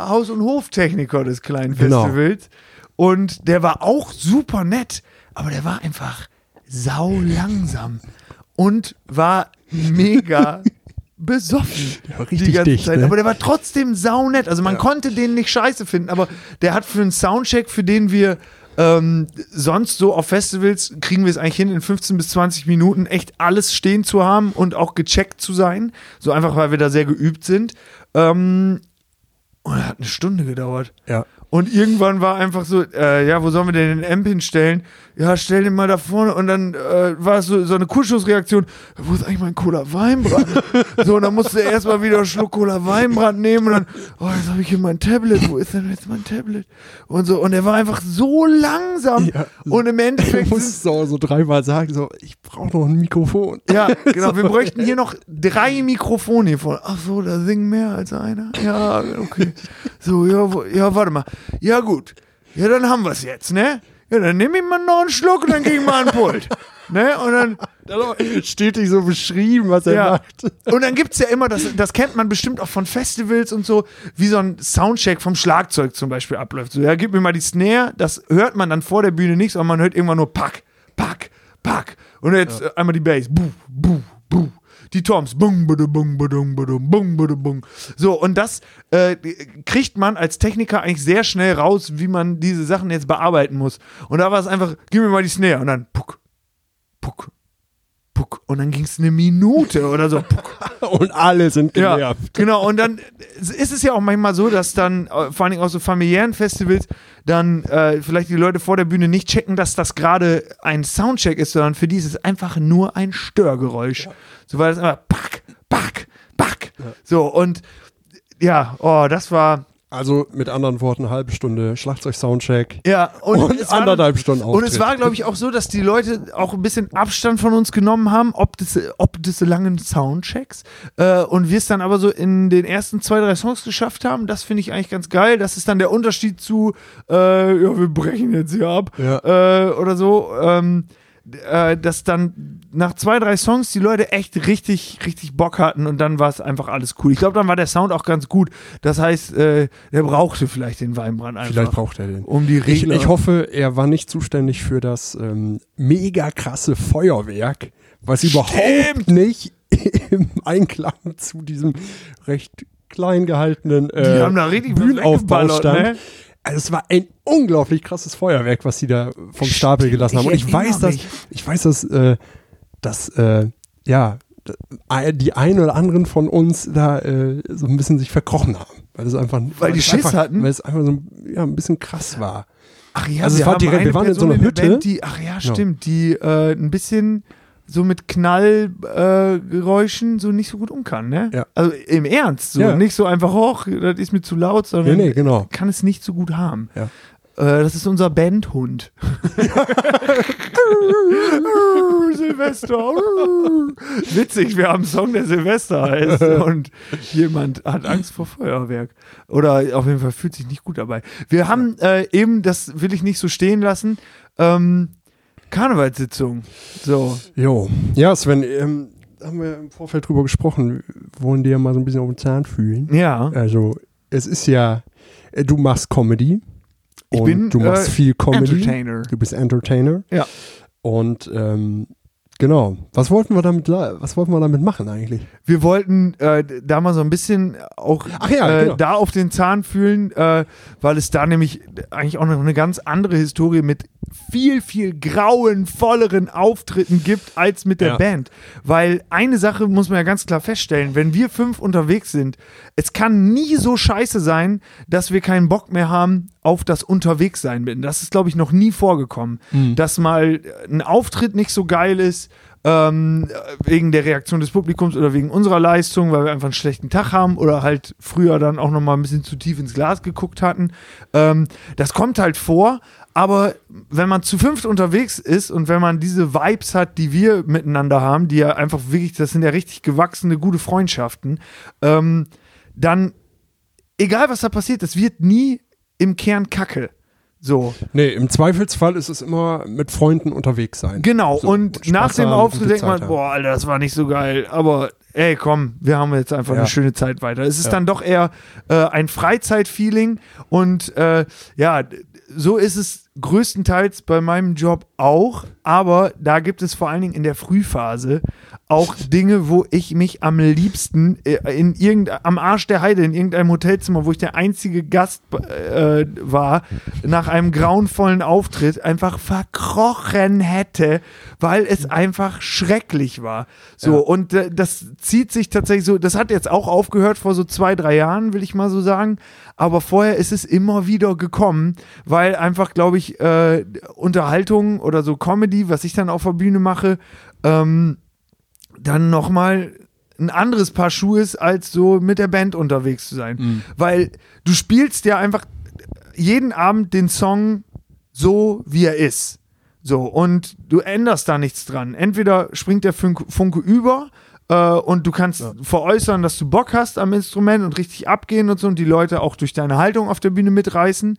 äh, Haus- und Hoftechniker des kleinen Genau. Festivals. Und der war auch super nett, aber der war einfach sau langsam und war mega besoffen. war richtig die ganze dicht, Zeit. ne? Aber der war trotzdem saunett. Also man Ja. konnte den nicht scheiße finden, aber der hat für einen Soundcheck, für den wir ähm, sonst so auf Festivals kriegen wir es eigentlich hin, in 15 bis 20 Minuten echt alles stehen zu haben und auch gecheckt zu sein. So einfach, weil wir da sehr geübt sind. Ähm, und er hat eine Stunde gedauert. ja. Und irgendwann war einfach so, äh, ja, wo sollen wir denn den Amp hinstellen? Ja, stell den mal da vorne. Und dann äh, war es so, so eine Kurzschlussreaktion. Wo ist eigentlich mein Cola Weinbrand? so, und dann musste er erstmal wieder einen Schluck Cola Weinbrand nehmen. Und dann, oh, jetzt habe ich hier mein Tablet. Wo ist denn jetzt mein Tablet? Und so. Und er war einfach so langsam. Ja. Und im Endeffekt. sind- musst so, so dreimal sagen, so, ich brauche noch ein Mikrofon. ja, genau. Wir bräuchten hier noch drei Mikrofone hier vorne. Ach so, da singen mehr als einer. Ja, okay. So, ja, wo, ja, warte mal. Ja, gut. Ja, dann haben wir es jetzt, ne? Ja, dann nehme ich mal noch einen Schluck und dann gehe ich mal an den Pult. Ne? Und dann, Stetig so beschrieben, was er ja. macht. Und dann gibt es ja immer, das, das kennt man bestimmt auch von Festivals und so, wie so ein Soundcheck vom Schlagzeug zum Beispiel abläuft. So, ja, gib mir mal die Snare, das hört man dann vor der Bühne nicht, sondern man hört irgendwann nur Pack, Pack, Pack. Und jetzt äh, einmal die Bass, buh, buh, buh. Die Toms, bung, badum, bung, badum, badum, bung, badum, bung. So, und das äh, kriegt man als Techniker eigentlich sehr schnell raus, wie man diese Sachen jetzt bearbeiten muss. Und da war es einfach, gib mir mal die Snare und dann puck, puck, puck. Und dann ging es eine Minute oder so. Und alle sind ja, genervt. genau. Und dann ist es ja auch manchmal so, dass dann, äh, vor allen Dingen auch so familiären Festivals, dann äh, vielleicht die Leute vor der Bühne nicht checken, dass das gerade ein Soundcheck ist, sondern für die ist es einfach nur ein Störgeräusch. So weil es einfach pack, pack, pack. So und ja, oh, das war Also mit anderen Worten, eine halbe Stunde Schlagzeug-Soundcheck. ja Und, war- anderthalb Stunden Und es Auftritt. war, glaube ich, auch so, dass die Leute auch ein bisschen Abstand von uns genommen haben, ob des, ob des langen Soundchecks. Äh, und wir es dann aber so in den ersten zwei, drei Songs geschafft haben. Das finde ich eigentlich ganz geil. Das ist dann der Unterschied zu, äh, ja, wir brechen jetzt hier ab Ja. äh, oder so. Ähm, äh, dass dann nach zwei, drei Songs die Leute echt richtig, richtig Bock hatten und dann war es einfach alles cool. Ich glaube, dann war der Sound auch ganz gut. Das heißt, äh, der brauchte vielleicht den Weinbrand einfach. Vielleicht braucht er den. um die Ich, Regler. ich hoffe, er war nicht zuständig für das ähm, mega krasse Feuerwerk, was überhaupt nicht im Einklang zu diesem recht klein gehaltenen äh, Die haben da richtig was Bühnenaufbau stand. ne? Also es war ein unglaublich krasses Feuerwerk, was sie da vom Stapel gelassen haben. Und ich weiß, dass ich weiß, dass äh, dass äh, ja d- die einen oder anderen von uns da äh, so ein bisschen sich verkrochen haben, weil es einfach Weil die es Schiss einfach, hatten? weil es einfach so ja, ein bisschen krass war. Ach ja, Also es wir war haben direkt- wir eine waren in so einer Person Hütte. Band, die, ach ja, stimmt, die äh, ein bisschen so mit Knallgeräuschen äh, so nicht so gut um kann, ne? Ja. Also im Ernst, so Ja. nicht so einfach hoch, das ist mir zu laut, sondern Nee, nee, genau. kann es nicht so gut haben. Ja. Äh, das ist unser Bandhund. Silvester. Witzig, wir haben einen Song, der Silvester heißt und jemand hat Angst vor Feuerwerk. Oder auf jeden Fall fühlt sich nicht gut dabei. Wir haben äh, eben, das will ich nicht so stehen lassen, ähm, Karnevalssitzung. So. Jo. Ja, Sven, ähm, haben wir im Vorfeld drüber gesprochen, wir wollen dir mal so ein bisschen auf den Zahn fühlen. Ja. Also, es ist ja, äh, du machst Comedy. Ich und bin, du machst äh, viel Comedy. Entertainer. Du bist Entertainer. Ja. Und ähm, genau. Was wollten wir damit, was wollten wir damit machen eigentlich? Wir wollten äh, da mal so ein bisschen auch ja, äh, genau. da auf den Zahn fühlen, äh, weil es da nämlich eigentlich auch noch eine ganz andere Historie mit viel, viel grauenvolleren Auftritten gibt als mit der Ja. Band. Weil eine Sache muss man ja ganz klar feststellen, wenn wir fünf unterwegs sind, es kann nie so scheiße sein, dass wir keinen Bock mehr haben auf das Unterwegssein. Das ist, glaube ich, noch nie vorgekommen. Mhm. Dass mal ein Auftritt nicht so geil ist, ähm, wegen der Reaktion des Publikums oder wegen unserer Leistung, weil wir einfach einen schlechten Tag haben oder halt früher dann auch noch mal ein bisschen zu tief ins Glas geguckt hatten. Ähm, das kommt halt vor, aber wenn man zu fünft unterwegs ist und wenn man diese Vibes hat, die wir miteinander haben, die ja einfach wirklich, das sind ja richtig gewachsene, gute Freundschaften, ähm, dann, egal was da passiert, das wird nie im Kern Kacke. So. Nee, im Zweifelsfall ist es immer mit Freunden unterwegs sein. Genau, So, und Spaß nach dem Auftritt denkt man, boah, Alter, das war nicht so geil, aber ey, komm, wir haben jetzt einfach Ja. eine schöne Zeit weiter. Es ist Ja. dann doch eher äh, ein Freizeitfeeling und äh, ja, so ist es größtenteils bei meinem Job auch, aber da gibt es vor allen Dingen in der Frühphase auch Dinge, wo ich mich am liebsten äh, in irgend, am Arsch der Heide in irgendeinem Hotelzimmer, wo ich der einzige Gast äh, war, nach einem grauenvollen Auftritt einfach verkrochen hätte, weil es einfach schrecklich war. So, Ja. und äh, das zieht sich tatsächlich so, das hat jetzt auch aufgehört vor so zwei, drei Jahren, will ich mal so sagen. Aber vorher ist es immer wieder gekommen, weil einfach, glaube ich, äh, Unterhaltung oder so Comedy, was ich dann auf der Bühne mache, ähm, dann nochmal ein anderes Paar Schuhe ist, als so mit der Band unterwegs zu sein. Weil du spielst ja einfach jeden Abend den Song so, wie er ist. So, und du änderst da nichts dran. Entweder springt der Funke, Funke über äh, und du kannst veräußern, dass du Bock hast am Instrument und richtig abgehen und so und die Leute auch durch deine Haltung auf der Bühne mitreißen.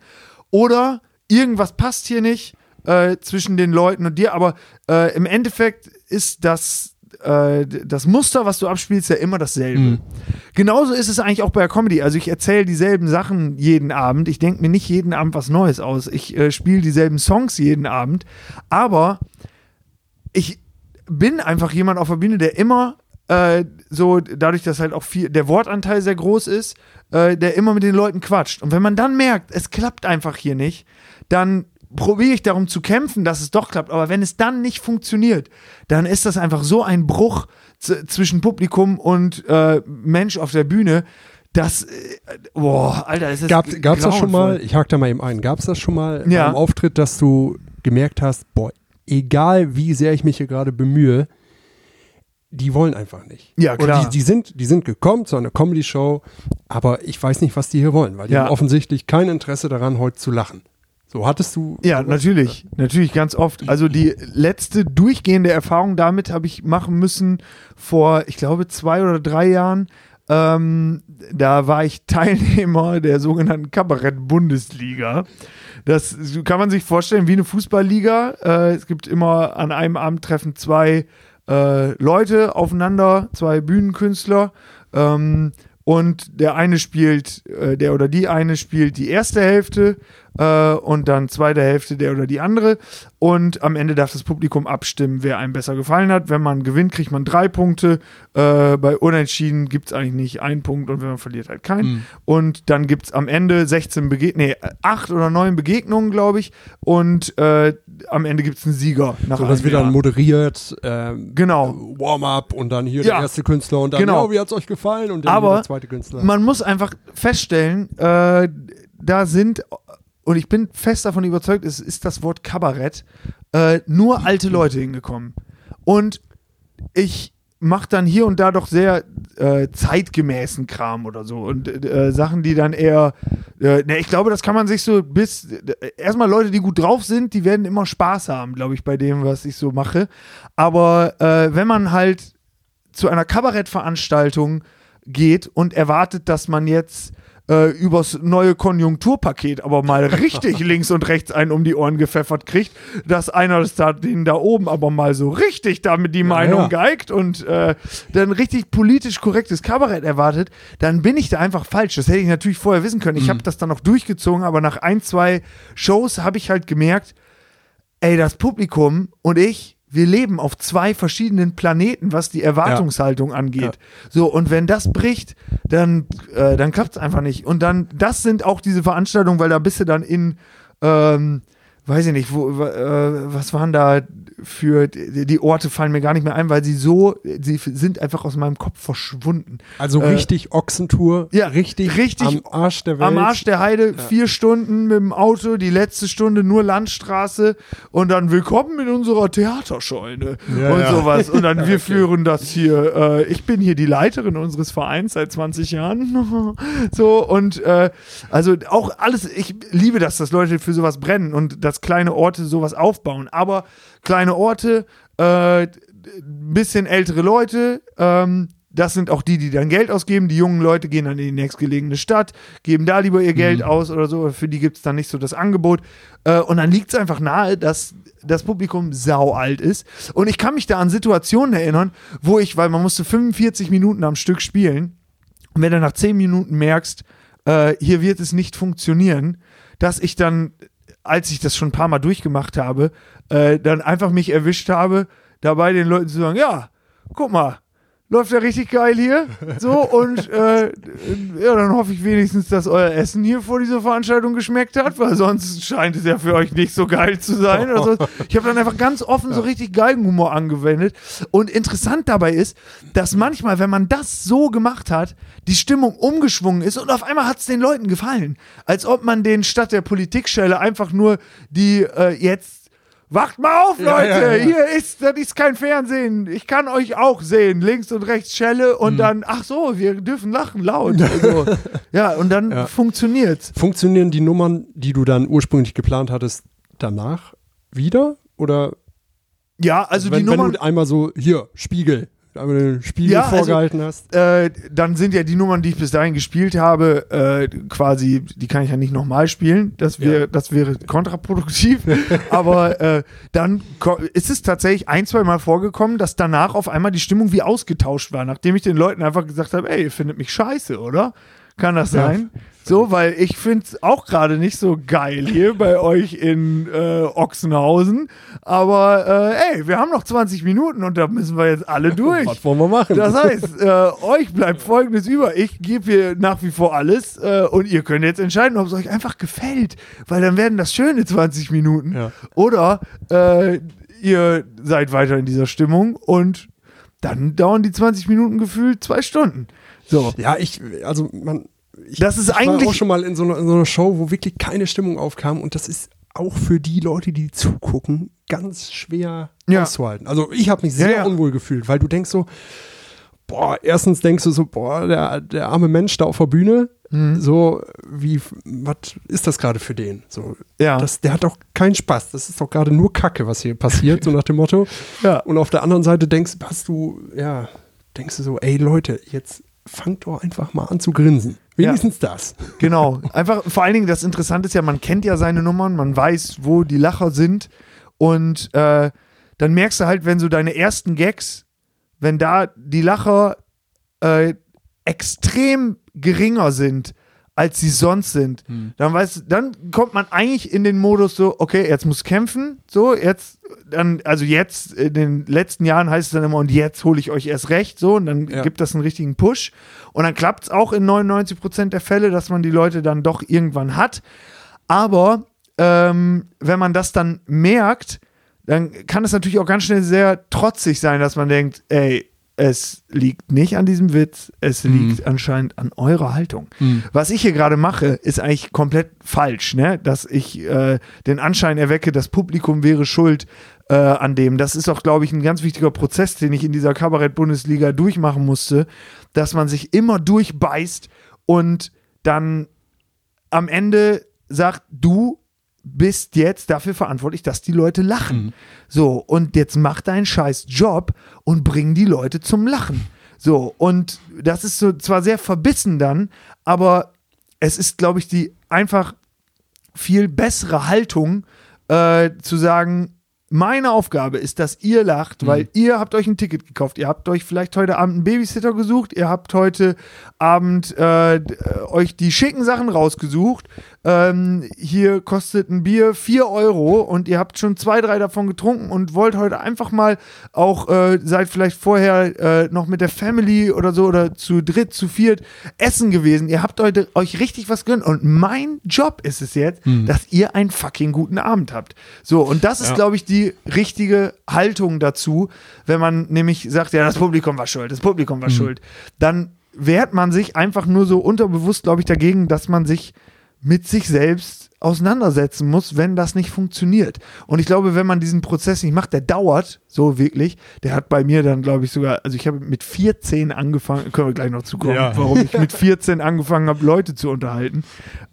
Oder irgendwas passt hier nicht äh, zwischen den Leuten und dir, aber äh, im Endeffekt ist das, äh, das Muster, was du abspielst, ja immer dasselbe. Genauso ist es eigentlich auch bei der Comedy. Also ich erzähle dieselben Sachen jeden Abend. Ich denke mir nicht jeden Abend was Neues aus. Ich äh, spiele dieselben Songs jeden Abend. Aber ich bin einfach jemand auf der Bühne, der immer äh, so, dadurch, dass halt auch viel, der Wortanteil sehr groß ist, äh, der immer mit den Leuten quatscht. Und wenn man dann merkt, es klappt einfach hier nicht, dann probiere ich darum zu kämpfen, dass es doch klappt. Aber wenn es dann nicht funktioniert, dann ist das einfach so ein Bruch zwischen Publikum und äh, Mensch auf der Bühne. Das, äh, boah, Alter, das ist Gab es das schon mal, ich hake da mal eben ein, gab es das schon mal Ja. beim Auftritt, dass du gemerkt hast, boah, egal wie sehr ich mich hier gerade bemühe, die wollen einfach nicht. Ja, Oder klar. die, die, sind, die sind gekommen zu einer Comedy-Show, aber ich weiß nicht, was die hier wollen, weil die Ja. haben offensichtlich kein Interesse daran, heute zu lachen. So hattest du. Ja, natürlich. Natürlich ganz oft. Also die letzte durchgehende Erfahrung damit habe ich machen müssen vor, ich glaube, zwei oder drei Jahren. Ähm, da war ich Teilnehmer der sogenannten Kabarett-Bundesliga. Das kann man sich vorstellen wie eine Fußballliga. Äh, es gibt immer an einem Abend treffen zwei äh, Leute aufeinander, zwei Bühnenkünstler. Ähm, und der eine spielt, äh, der oder die eine spielt die erste Hälfte äh, und dann zweite Hälfte der oder die andere. Und am Ende darf das Publikum abstimmen, wer einem besser gefallen hat. Wenn man gewinnt, kriegt man drei Punkte. Äh, bei Unentschieden gibt es eigentlich nicht einen Punkt und wenn man verliert, halt keinen. Und dann gibt es am Ende 16 Begegnungen, nee, acht oder neun Begegnungen, glaube ich. Und äh, am Ende gibt es einen Sieger. Nach So, das einem wird dann moderiert, ähm, Genau. Warm-up und dann hier Ja. der erste Künstler und dann, Genau. ja, wie hat's euch gefallen? Und dann Aber der zweite Künstler. Man muss einfach feststellen, äh, da sind, und ich bin fest davon überzeugt, es ist das Wort Kabarett, äh, nur alte Leute hingekommen. Und ich mache dann hier und da doch sehr äh, zeitgemäßen Kram oder so und äh, Sachen, die dann eher, äh, ne, ich glaube, das kann man sich so bis, äh, erstmal Leute, die gut drauf sind, die werden immer Spaß haben, glaube ich, bei dem, was ich so mache. Aber äh, wenn man halt zu einer Kabarettveranstaltung geht und erwartet, dass man jetzt äh, übers neue Konjunkturpaket aber mal richtig links und rechts einen um die Ohren gepfeffert kriegt, dass einer das da, den da oben aber mal so richtig damit die Meinung ja. geigt und äh, dann richtig politisch korrektes Kabarett erwartet, dann bin ich da einfach falsch. Das hätte ich natürlich vorher wissen können. Ich habe das dann noch durchgezogen, aber nach ein, zwei Shows habe ich halt gemerkt, ey, das Publikum und ich, wir leben auf zwei verschiedenen Planeten, was die Erwartungshaltung angeht. So, und wenn das bricht, dann, äh, dann klappt es einfach nicht. Und dann, das sind auch diese Veranstaltungen, weil da bist du dann in, ähm, weiß ich nicht, wo, äh, was waren da für, die, Orte fallen mir gar nicht mehr ein, weil sie so, sie sind einfach aus meinem Kopf verschwunden. Also Äh, richtig Ochsentour, ja, richtig, richtig am Arsch der Welt. Am Arsch der Heide, vier Stunden mit dem Auto, die letzte Stunde nur Landstraße und dann willkommen in unserer Theaterscheune Ja, und ja. sowas. Und dann wir führen das hier. Äh, ich bin hier die Leiterin unseres Vereins seit 20 Jahren. so und äh, also auch alles, ich liebe das, dass Leute für sowas brennen und dass kleine Orte sowas aufbauen. Aber kleine Orte, äh, ein bisschen ältere Leute, ähm, das sind auch die, die dann Geld ausgeben. Die jungen Leute gehen dann in die nächstgelegene Stadt, geben da lieber ihr Geld aus oder so. Für die gibt es dann nicht so das Angebot. Äh, und dann liegt es einfach nahe, dass das Publikum sau alt ist. Und ich kann mich da an Situationen erinnern, wo ich, weil man musste 45 Minuten am Stück spielen, und wenn du nach 10 Minuten merkst, äh, hier wird es nicht funktionieren, dass ich dann als ich das schon ein paar Mal durchgemacht habe, äh, dann einfach mich erwischt habe, dabei den Leuten zu sagen, ja, guck mal, läuft ja richtig geil hier. So, und äh, ja, dann hoffe ich wenigstens, dass euer Essen hier vor dieser Veranstaltung geschmeckt hat, weil sonst scheint es ja für euch nicht so geil zu sein. Also, ich habe dann einfach ganz offen so richtig Geigenhumor angewendet. Und interessant dabei ist, dass manchmal, wenn man das so gemacht hat, die Stimmung umgeschwungen ist und auf einmal hat es den Leuten gefallen. Als ob man den statt der Politikschelle einfach nur die äh, jetzt Wacht mal auf, Leute! Ja, ja, ja. Hier ist, das ist kein Fernsehen. Ich kann euch auch sehen. Links und rechts Schelle und mhm. dann, ach so, wir dürfen lachen laut. Also, ja, und dann ja. funktioniert's. Funktionieren die Nummern, die du dann ursprünglich geplant hattest, danach wieder? Oder? Ja, also wenn, die Nummern. Wenn du einmal so, hier, Spiegel, aber den Spiegel ja, also, vorgehalten also, hast. Äh, dann sind ja die Nummern, die ich bis dahin gespielt habe, äh, quasi, die kann ich ja nicht nochmal spielen. Das, wär, ja. das wäre kontraproduktiv. Aber äh, dann ist es tatsächlich ein, zwei Mal vorgekommen, dass danach auf einmal die Stimmung wie ausgetauscht war, nachdem ich den Leuten einfach gesagt habe, ey, ihr findet mich scheiße, oder? Kann das sein? Ja. So, weil ich finde es auch gerade nicht so geil hier bei euch in äh, Ochsenhausen. Aber äh, ey, wir haben noch 20 Minuten und da müssen wir jetzt alle durch. Was wollen wir machen? Das heißt, äh, euch bleibt folgendes über. Ich gebe hier nach wie vor alles äh, und ihr könnt jetzt entscheiden, ob es euch einfach gefällt. Weil dann werden das schöne 20 Minuten. Ja. Oder äh, ihr seid weiter in dieser Stimmung und dann dauern die 20 Minuten gefühlt zwei Stunden. So. Ja, ich, also man, ich, das ist ich eigentlich war auch schon mal in so, einer, in so einer Show, wo wirklich keine Stimmung aufkam und das ist auch für die Leute, die zugucken, ganz schwer ja. auszuhalten. Also ich habe mich sehr ja, ja. unwohl gefühlt, weil du denkst so, boah, erstens denkst du so, boah, der, der arme Mensch da auf der Bühne, mhm. so wie, was ist das gerade für den? So, ja. Das, der hat doch keinen Spaß. Das ist doch gerade nur Kacke, was hier passiert, so nach dem Motto. Ja. Und auf der anderen Seite denkst, hast du, ja, denkst du so, ey Leute, jetzt fangt doch einfach mal an zu grinsen. Wenigstens ja. das. Genau. Einfach, vor allen Dingen, das Interessante ist ja, man kennt ja seine Nummern, man weiß, wo die Lacher sind. Und äh, dann merkst du halt, wenn so deine ersten Gags, wenn da die Lacher äh, extrem geringer sind, als sie sonst sind. Hm. Dann weiß, dann kommt man eigentlich in den Modus so, okay, jetzt muss kämpfen, so jetzt dann also jetzt in den letzten Jahren heißt es dann immer und jetzt hole ich euch erst recht, so und dann ja. gibt das einen richtigen Push und dann klappt es auch in 99 Prozent der Fälle, dass man die Leute dann doch irgendwann hat. Aber ähm, wenn man das dann merkt, dann kann es natürlich auch ganz schnell sehr trotzig sein, dass man denkt, ey, es liegt nicht an diesem Witz, es mhm. liegt anscheinend an eurer Haltung. Mhm. Was ich hier gerade mache, ist eigentlich komplett falsch, ne? Dass ich äh, den Anschein erwecke, das Publikum wäre schuld äh, an dem. Das ist auch, glaube ich, ein ganz wichtiger Prozess, den ich in dieser Kabarett-Bundesliga durchmachen musste, dass man sich immer durchbeißt und dann am Ende sagt, du bist jetzt dafür verantwortlich, dass die Leute lachen. Mhm. So, und jetzt mach deinen scheiß Job und bring die Leute zum Lachen. So, und das ist so zwar sehr verbissen dann, aber es ist, glaube ich, die einfach viel bessere Haltung, äh, zu sagen, meine Aufgabe ist, dass ihr lacht, weil mhm. ihr habt euch ein Ticket gekauft. Ihr habt euch vielleicht heute Abend einen Babysitter gesucht. Ihr habt heute Abend äh, euch die schicken Sachen rausgesucht. Ähm, hier kostet ein Bier 4 Euro und ihr habt schon zwei, drei davon getrunken und wollt heute einfach mal auch, äh, seid vielleicht vorher äh, noch mit der Family oder so oder zu dritt, zu viert essen gewesen. Ihr habt heute euch richtig was gönnt. Und mein Job ist es jetzt, mhm. dass ihr einen fucking guten Abend habt. So, und das ist, ja. glaube ich, die richtige Haltung dazu, wenn man nämlich sagt, ja, das Publikum war schuld, das Publikum war mhm. schuld. Dann wehrt man sich einfach nur so unterbewusst, glaube ich, dagegen, dass man sich mit sich selbst auseinandersetzen muss, wenn das nicht funktioniert. Und ich glaube, wenn man diesen Prozess nicht macht, der dauert so wirklich. Der hat bei mir dann, glaube ich, sogar, also ich habe mit 14 angefangen, können wir gleich noch zukommen, ja. warum ich mit 14 angefangen habe, Leute zu unterhalten.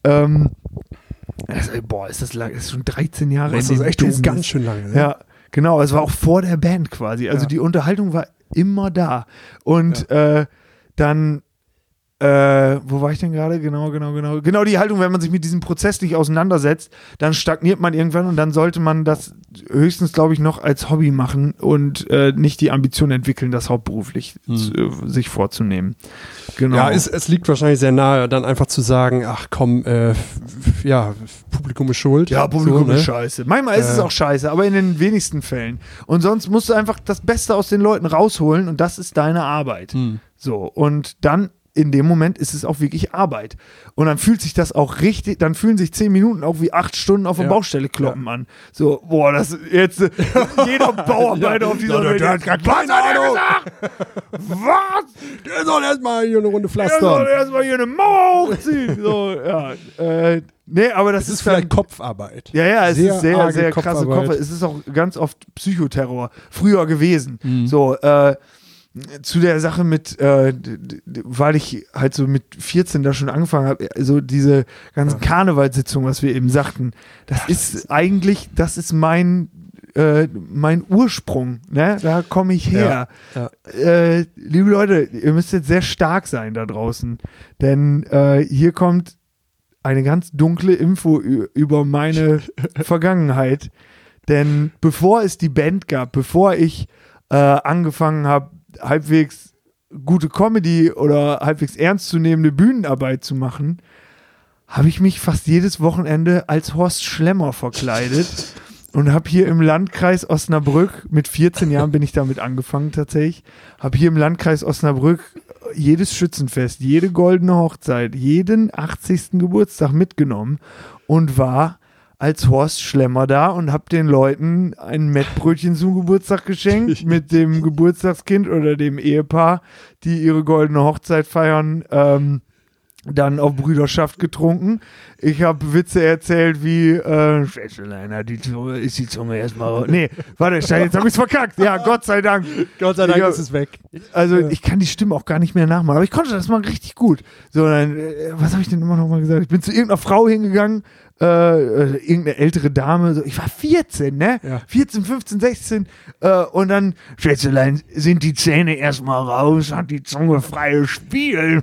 Ähm, also, boah, ist das lang, das ist schon 13 Jahre. Das ist echt Business. ganz schön lange. Ne? Ja, genau. Es war auch vor der Band quasi. Also ja. die Unterhaltung war immer da. Und ja. äh, dann äh, wo war ich denn gerade? Genau, genau, genau. Genau die Haltung, wenn man sich mit diesem Prozess nicht auseinandersetzt, dann stagniert man irgendwann und dann sollte man das höchstens, glaube ich, noch als Hobby machen und äh, nicht die Ambition entwickeln, das hauptberuflich hm. zu, äh, sich vorzunehmen. Genau. Ja, es, es, liegt wahrscheinlich sehr nahe, dann einfach zu sagen, ach komm, äh, ja, Publikum ist schuld. Ja, Publikum so, ist ne? scheiße. Manchmal ist es Äh. auch scheiße, aber in den wenigsten Fällen. Und sonst musst du einfach das Beste aus den Leuten rausholen und das ist deine Arbeit. Hm. So, und dann in dem Moment ist es auch wirklich Arbeit. Und dann fühlt sich das auch richtig, dann fühlen sich zehn Minuten auch wie acht Stunden auf der Ja. Baustelle kloppen an. So, boah, das jetzt jeder Bauarbeiter Ja. auf dieser Ja, Welt. der hat grad Was hat er gesagt? Was? Der soll erstmal hier eine Runde Er soll pflastern. erstmal hier eine Mauer hochziehen. So, ja. Äh, nee, aber das Das ist ist dann, vielleicht Kopfarbeit. Ja, ja, es Sehr ist sehr, sehr krasse Kopfarbeit. Kopf. Es ist auch ganz oft Psychoterror. Früher gewesen. Mhm. So, äh, zu der Sache mit, äh, weil ich halt so mit 14 da schon angefangen habe, so diese ganzen Karnevalssitzungen, was wir eben sagten, das ist eigentlich, das ist mein, äh, mein Ursprung, ne? Da komme ich her. Ja. Äh, liebe Leute, ihr müsst jetzt sehr stark sein da draußen, denn äh, hier kommt eine ganz dunkle Info über meine Vergangenheit. Denn bevor es die Band gab, bevor ich äh, angefangen habe, halbwegs gute Comedy oder halbwegs ernstzunehmende Bühnenarbeit zu machen, habe ich mich fast jedes Wochenende als Horst Schlemmer verkleidet und habe hier im Landkreis Osnabrück, mit 14 Jahren bin ich damit angefangen tatsächlich, habe hier im Landkreis Osnabrück jedes Schützenfest, jede goldene Hochzeit, jeden 80. Geburtstag mitgenommen und war als Horst Schlemmer da und habe den Leuten ein Mettbrötchen zum Geburtstag geschenkt mit dem Geburtstagskind oder dem Ehepaar, die ihre goldene Hochzeit feiern. Ähm, dann auf Brüderschaft getrunken. Ich habe Witze erzählt wie, äh, Schätzelein, hat die Zunge, ist die Zunge erstmal. Nee, warte, jetzt habe ich es verkackt. Ja, Gott sei Dank. Gott sei Dank Ja. ist es weg. Also Ja. ich kann die Stimme auch gar nicht mehr nachmachen, aber ich konnte das mal richtig gut. So, dann, äh, was habe ich denn immer noch mal gesagt? Ich bin zu irgendeiner Frau hingegangen, äh, äh, irgendeine ältere Dame, so, ich war 14, ne? Ja. 14, 15, 16 äh, und dann, Schätzelein, sind die Zähne erstmal raus, hat die Zunge freies Spiel.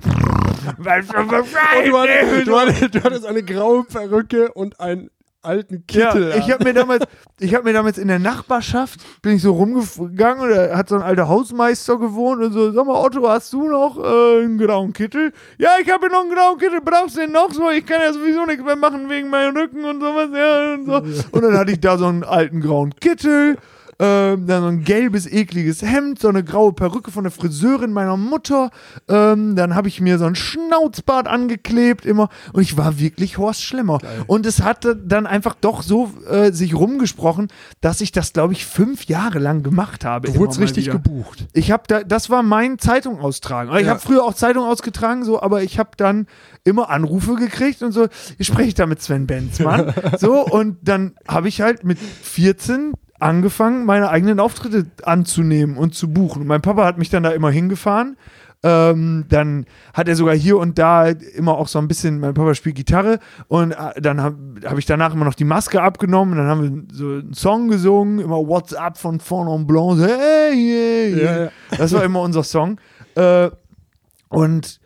Was für Und du, hattest, du, hattest, du hattest eine graue Perücke und einen alten Kittel. Ja, ich habe mir damals, ich habe mir damals in der Nachbarschaft bin ich so rumgegangen und da hat so ein alter Hausmeister gewohnt und so, sag mal Otto, hast du noch äh, einen grauen Kittel? Ja, ich habe noch einen grauen Kittel, brauchst du den noch so? Ich kann ja sowieso nichts mehr machen wegen meinem Rücken und sowas, ja und so. Und dann hatte ich da so einen alten grauen Kittel. Ähm, dann so ein gelbes, ekliges Hemd, so eine graue Perücke von der Friseurin meiner Mutter. Ähm, dann habe ich mir so ein Schnauzbart angeklebt immer. Und ich war wirklich Horst Schlimmer. Und es hatte dann einfach doch so äh, sich rumgesprochen, dass ich das, glaube ich, fünf Jahre lang gemacht habe. du wurdest richtig wieder. gebucht. Ich habe da, das war mein Zeitung austragen. Ich Ja. habe früher auch Zeitung ausgetragen, so, aber ich habe dann immer Anrufe gekriegt und so, ich spreche da mit Sven Benzmann. so, und dann habe ich halt mit 14 angefangen, meine eigenen Auftritte anzunehmen und zu buchen. Und mein Papa hat mich dann da immer hingefahren. Ähm, dann hat er sogar hier und da immer auch so ein bisschen, mein Papa spielt Gitarre und äh, dann habe hab ich danach immer noch die Maske abgenommen und dann haben wir so einen Song gesungen, immer What's Up von Fond en Blanc, hey, hey. Ja, ja. Das war immer unser Song. Äh, und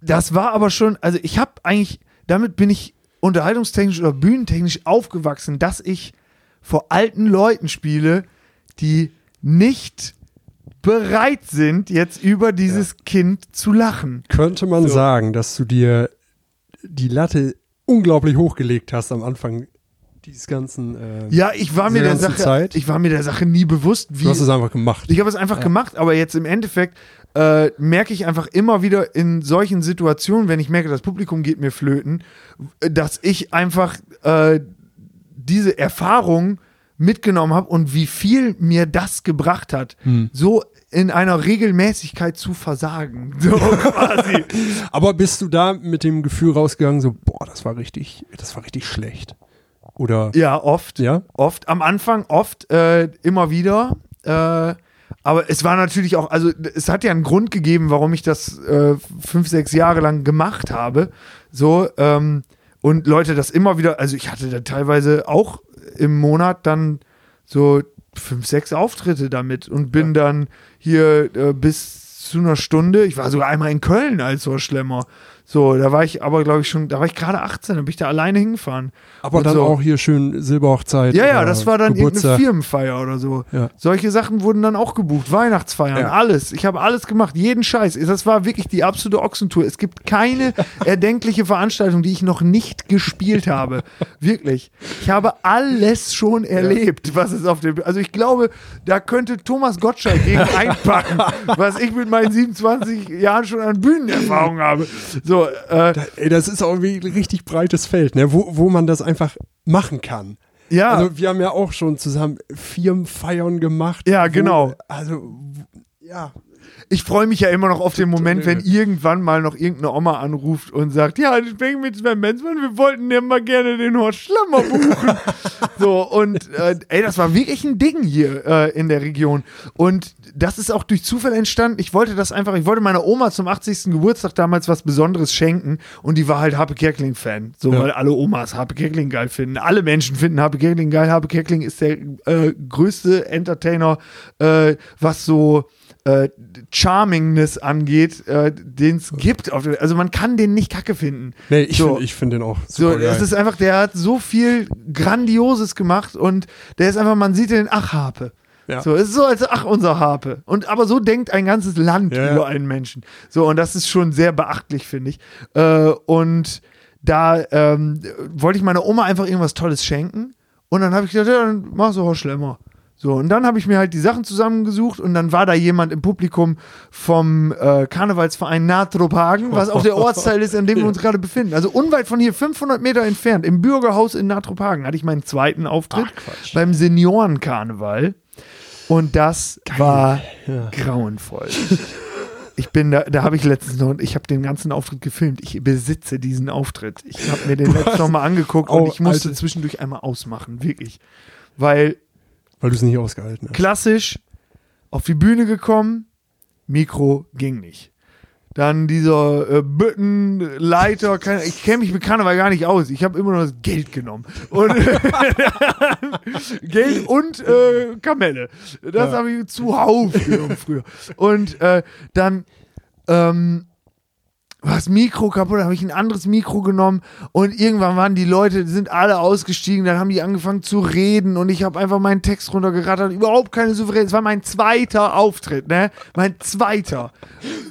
das war aber schon, also ich habe eigentlich, damit bin ich unterhaltungstechnisch oder bühnentechnisch aufgewachsen, dass ich vor alten Leuten spiele, die nicht bereit sind, jetzt über dieses Kind zu lachen. Könnte man So. sagen, dass du dir die Latte unglaublich hochgelegt hast am Anfang dieses ganzen. Äh, Ja, ich war mir der Sache, Zeit? ich war mir der Sache nie bewusst, wie du hast es einfach gemacht. Ich habe es einfach gemacht, aber jetzt im Endeffekt äh, merke ich einfach immer wieder in solchen Situationen, wenn ich merke, das Publikum geht mir flöten, äh, dass ich einfach äh, diese Erfahrung mitgenommen habe und wie viel mir das gebracht hat, Hm. so in einer Regelmäßigkeit zu versagen. So quasi. Aber bist du da mit dem Gefühl rausgegangen, so, boah, das war richtig, das war richtig schlecht? Oder? ja, oft. Ja? Oft, am Anfang oft, äh, immer wieder. Äh, aber es war natürlich auch, also es hat ja einen Grund gegeben, warum ich das äh, fünf, sechs Jahre lang gemacht habe. So, ähm, und Leute das immer wieder, also ich hatte da teilweise auch im Monat dann so fünf, sechs Auftritte damit und bin dann hier äh, bis zu einer Stunde. Ich war sogar einmal in Köln als Horst Schlemmer. So, da war ich aber, glaube ich, schon, da war ich gerade 18, da bin ich da alleine hingefahren. Aber Und dann so. auch hier schön Silberhochzeit. Ja, ja, oder das war dann Geburtstag. irgendeine Firmenfeier oder so. Ja. Solche Sachen wurden dann auch gebucht. Weihnachtsfeiern, Ja. alles. Ich habe alles gemacht, jeden Scheiß. Das war wirklich die absolute Ochsentour. Es gibt keine erdenkliche Veranstaltung, die ich noch nicht gespielt habe. Wirklich. Ich habe alles schon erlebt, was es auf dem. Also ich glaube, da könnte Thomas Gottschalk gegen einpacken, was ich mit meinen 27 Jahren schon an Bühnenerfahrung habe. So, äh, Ey, das ist auch irgendwie ein richtig breites Feld, ne? wo, wo man das einfach machen kann. ja. Also wir haben ja auch schon zusammen Firmenfeiern gemacht. Ja, wo- genau. Also, ja. Ich freue mich ja immer noch auf den Moment, wenn irgendwann mal noch irgendeine Oma anruft und sagt, ja, ich bin mit Sven Benzmann, wir wollten ja mal gerne den Horst Schlemmer buchen. so, und äh, ey, das war wirklich ein Ding hier äh, in der Region. Und das ist auch durch Zufall entstanden. Ich wollte das einfach, ich wollte meiner Oma zum 80. Geburtstag damals was Besonderes schenken und die war halt Happe Kerkeling-Fan. So, Ja. weil alle Omas Happe Kerkeling geil finden. Alle Menschen finden Happe Kerkeling geil. Happe Kerkeling ist der äh, größte Entertainer, äh, was so äh, Charmingness angeht, äh, den es gibt. Also man kann den nicht kacke finden. Nee, ich So. finde ich find den auch So, super es geil. ist einfach, der hat so viel Grandioses gemacht und der ist einfach, man sieht den, ach, Harpe. Ja. So, es ist so, als ach, unser Harpe. Und aber so denkt ein ganzes Land ja. über einen Menschen. So, und das ist schon sehr beachtlich, finde ich. Äh, und da ähm, wollte ich meiner Oma einfach irgendwas Tolles schenken. Und dann habe ich gedacht, ja, dann mach so Horst Schlemmer. So, und dann habe ich mir halt die Sachen zusammengesucht und dann war da jemand im Publikum vom äh, Karnevalsverein Natrop-Hagen, was auch der Ortsteil ist, an dem wir uns gerade befinden. Also unweit von hier, 500 Meter entfernt, im Bürgerhaus in Natrop-Hagen, hatte ich meinen zweiten Auftritt Ach, beim Seniorenkarneval. Und das war grauenvoll. Ich bin da, da habe ich letztens noch, ich habe den ganzen Auftritt gefilmt. Ich besitze diesen Auftritt. Ich habe mir den letztens noch mal angeguckt und Oh, ich musste Alter. zwischendurch einmal ausmachen, wirklich. Weil Weil du es nicht ausgehalten hast. klassisch auf die Bühne gekommen, Mikro ging nicht. Dann dieser äh, Büttenleiter, keine- ich kenne mich mit Karneval gar nicht aus. Ich habe immer nur das Geld genommen. Und Geld und äh, Kamelle. Das Ja. habe ich zuhauf genommen früher. Und äh, dann ähm, war das Mikro kaputt, habe ich ein anderes Mikro genommen und irgendwann waren die Leute, die sind alle ausgestiegen, dann haben die angefangen zu reden und ich habe einfach meinen Text runtergerattert, überhaupt keine Souverän, es war mein zweiter Auftritt, ne? Mein zweiter.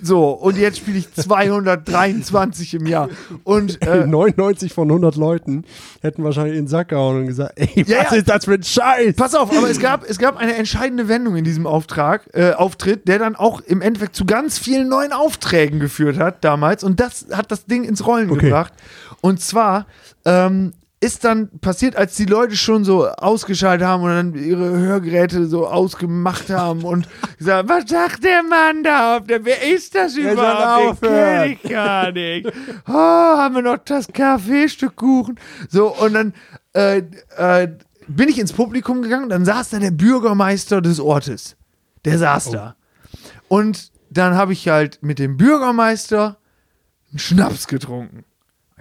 So, und jetzt spiele ich 223 im Jahr und äh, 99 von 100 Leuten hätten wahrscheinlich in den Sack gehauen und gesagt, ey, was ja. ist das für ein Scheiß? Pass auf, aber es gab, es gab eine entscheidende Wendung in diesem Auftrag, äh, Auftritt, der dann auch im Endeffekt zu ganz vielen neuen Aufträgen geführt hat damals. Und das hat das Ding ins Rollen Okay. gebracht. Und zwar ähm, ist dann passiert, als die Leute schon so ausgeschaltet haben und dann ihre Hörgeräte so ausgemacht haben und gesagt, was sagt der Mann da? auf der- Wer ist das soll überhaupt? Den aufhören. kenn ich gar nicht. Oh, haben wir noch das Kaffee, Stück Kuchen? So, und dann äh, äh, bin ich ins Publikum gegangen, dann saß da der Bürgermeister des Ortes. Der saß da. Und dann habe ich halt mit dem Bürgermeister einen Schnaps getrunken.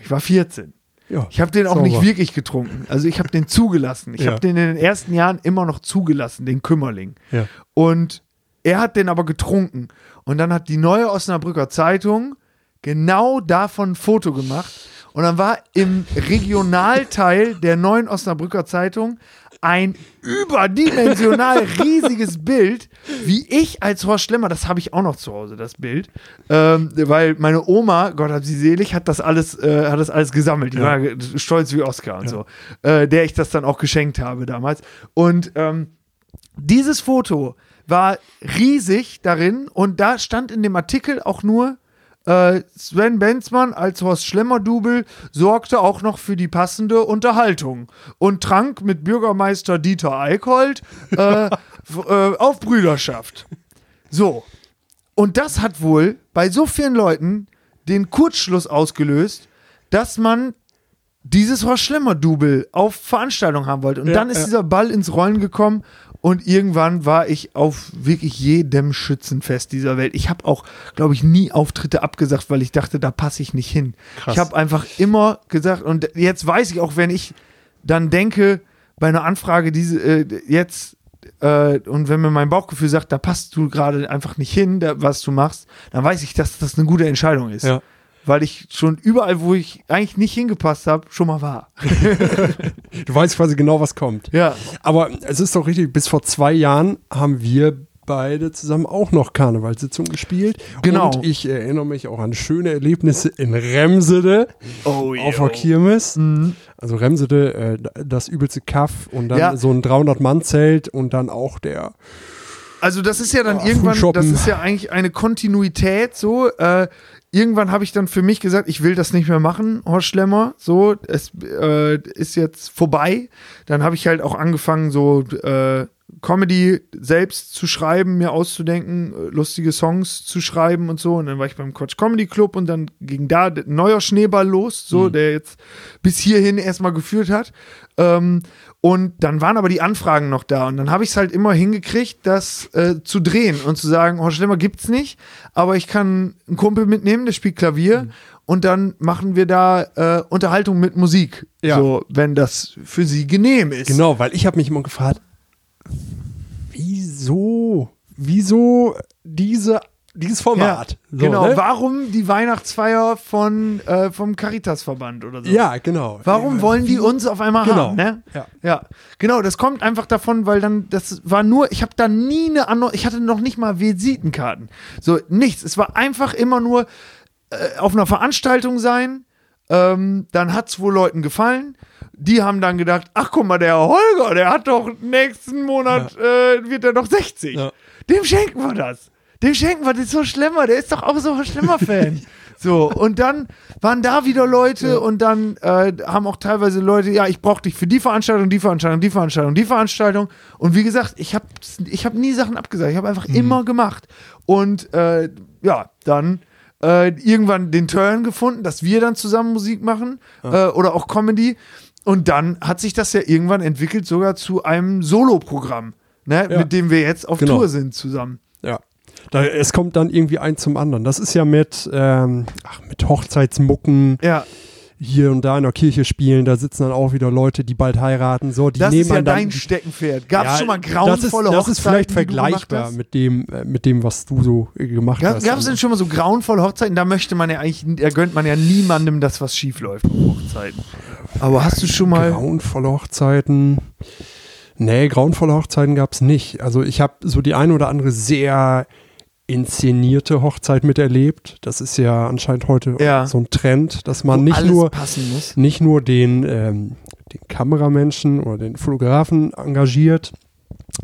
Ich war 14. Ja, Ich habe den auch sauber. nicht wirklich getrunken. Also ich habe den zugelassen. Ich Ja. habe den in den ersten Jahren immer noch zugelassen, den Kümmerling. Ja. Und er hat den aber getrunken. Und dann hat die neue Osnabrücker Zeitung genau davon ein Foto gemacht. Und dann war im Regionalteil der neuen Osnabrücker Zeitung ein überdimensional riesiges Bild, wie ich als Horst Schlemmer, das habe ich auch noch zu Hause, das Bild, ähm, weil meine Oma, Gott hat sie selig, hat das alles, äh, hat das alles gesammelt. Die Ja. war stolz wie Oscar und so, äh, der ich das dann auch geschenkt habe damals. Und ähm, dieses Foto war riesig darin und da stand in dem Artikel auch nur, äh, Sven Benzmann als Horst Schlemmer-Double sorgte auch noch für die passende Unterhaltung und trank mit Bürgermeister Dieter Eickholt äh, äh, auf Brüderschaft. So. Und das hat wohl bei so vielen Leuten den Kurzschluss ausgelöst, dass man dieses Horst Schlemmer-Double auf Veranstaltung haben wollte. Und Ja, dann ist ja. dieser Ball ins Rollen gekommen und irgendwann war ich auf wirklich jedem Schützenfest dieser Welt. Ich habe auch, glaube ich, nie Auftritte abgesagt, weil ich dachte, da passe ich nicht hin. Krass. Ich habe einfach immer gesagt, und jetzt weiß ich auch, wenn ich dann denke, bei einer Anfrage, diese, äh, jetzt äh, und wenn mir mein Bauchgefühl sagt, da passt du gerade einfach nicht hin, da, was du machst, dann weiß ich, dass das eine gute Entscheidung ist. Ja. Weil ich schon überall, wo ich eigentlich nicht hingepasst habe, schon mal war. Du weißt quasi genau, was kommt. Ja. Aber es ist doch richtig, bis vor zwei Jahren haben wir beide zusammen auch noch Karnevalssitzungen gespielt. Genau. Und ich erinnere mich auch an schöne Erlebnisse in Remsede Oh, auf der Kirmes. Mhm. Also Remsede, äh, das übelste Kaff und dann Ja. so ein 300-Mann-Zelt und dann auch der Also das ist ja dann Oh, irgendwann, das ist ja eigentlich eine Kontinuität so. Äh, irgendwann habe ich dann für mich gesagt, ich will das nicht mehr machen, Horst Schlemmer. So, es äh, ist jetzt vorbei. Dann habe ich halt auch angefangen, so äh, Comedy selbst zu schreiben, mir auszudenken, äh, lustige Songs zu schreiben und so. Und dann war ich beim Quatsch Comedy Club und dann ging da ein neuer Schneeball los, so, der jetzt bis hierhin erstmal geführt hat. Ähm, und dann waren aber die Anfragen noch da. Und dann habe ich es halt immer hingekriegt, das äh, zu drehen und zu sagen, oh, Schlimmer gibt's nicht, aber ich kann einen Kumpel mitnehmen, der spielt Klavier. Mhm. Und dann machen wir da äh, Unterhaltung mit Musik. Ja. So, wenn das für sie genehm ist. Genau, weil ich habe mich immer gefragt, wieso, wieso diese, dieses Ja, Format? So, genau. ne? Warum die Weihnachtsfeier von, äh, vom Caritasverband oder so? Ja, genau. Warum wollen die uns auf einmal Genau. haben? Ne? Ja. ja, genau. Das kommt einfach davon, weil dann das war nur. Ich habe da nie eine andere. Ich hatte noch nicht mal Visitenkarten. So nichts. Es war einfach immer nur äh, auf einer Veranstaltung sein. Ähm, dann hat es wohl Leuten gefallen. Die haben dann gedacht, ach guck mal, der Holger, der hat doch nächsten Monat äh, wird er doch 60. Ja. Dem schenken wir das. Dem schenken wir das so schlimmer. Der ist doch auch so ein schlimmer Fan. So, und dann waren da wieder Leute und dann äh, haben auch teilweise Leute, ja, ich brauche dich für die Veranstaltung, die Veranstaltung, die Veranstaltung, die Veranstaltung. Und wie gesagt, ich habe ich hab nie Sachen abgesagt. Ich habe einfach immer gemacht. Und äh, ja, dann äh, irgendwann den Turn gefunden, dass wir dann zusammen Musik machen äh, oder auch Comedy. Und dann hat sich das ja irgendwann entwickelt, sogar zu einem Solo-Programm, ne, Ja. mit dem wir jetzt auf Genau. Tour sind zusammen. Ja. Da, es kommt dann irgendwie ein zum anderen. Das ist ja mit, ähm, ach, mit Hochzeitsmucken Ja, hier und da in der Kirche spielen. Da sitzen dann auch wieder Leute, die bald heiraten. So, die das nehmen ist ja dann, dein Steckenpferd. Gab es Ja, schon mal das grauenvolle ist, das ist vielleicht vergleichbar mit dem, äh, mit dem, was du so äh, gemacht Gab hast. es denn schon mal so grauenvolle Hochzeiten? Da möchte man ja eigentlich, da gönnt man ja niemandem, dass was schief läuft Hochzeiten. Aber hast du schon mal. grauenvolle Hochzeiten. Nee, grauenvolle Hochzeiten gab es nicht. Also ich habe so die eine oder andere sehr inszenierte Hochzeit miterlebt. Das ist ja anscheinend heute Ja. so ein Trend, dass man wo nicht nur nicht nur den, ähm, den Kameramenschen oder den Fotografen engagiert,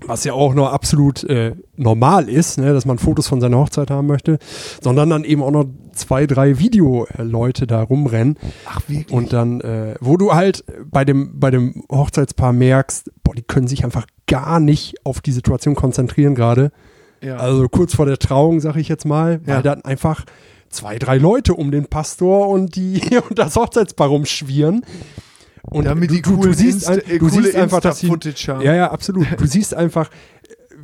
was ja auch noch absolut äh, normal ist, ne, dass man Fotos von seiner Hochzeit haben möchte, sondern dann eben auch noch zwei, drei Videoleute da rumrennen Ach, wirklich? und dann, äh, wo du halt bei dem, bei dem Hochzeitspaar merkst, boah, die können sich einfach gar nicht auf die Situation konzentrieren gerade. Ja. Also kurz vor der Trauung, sag ich jetzt mal, weil Ja. dann einfach zwei, drei Leute um den Pastor und die und das Hochzeitspaar rumschwirren. Und Damit du, die du, du siehst, ein, äh, du siehst einfach, haben. ja, ja, absolut. Du siehst einfach,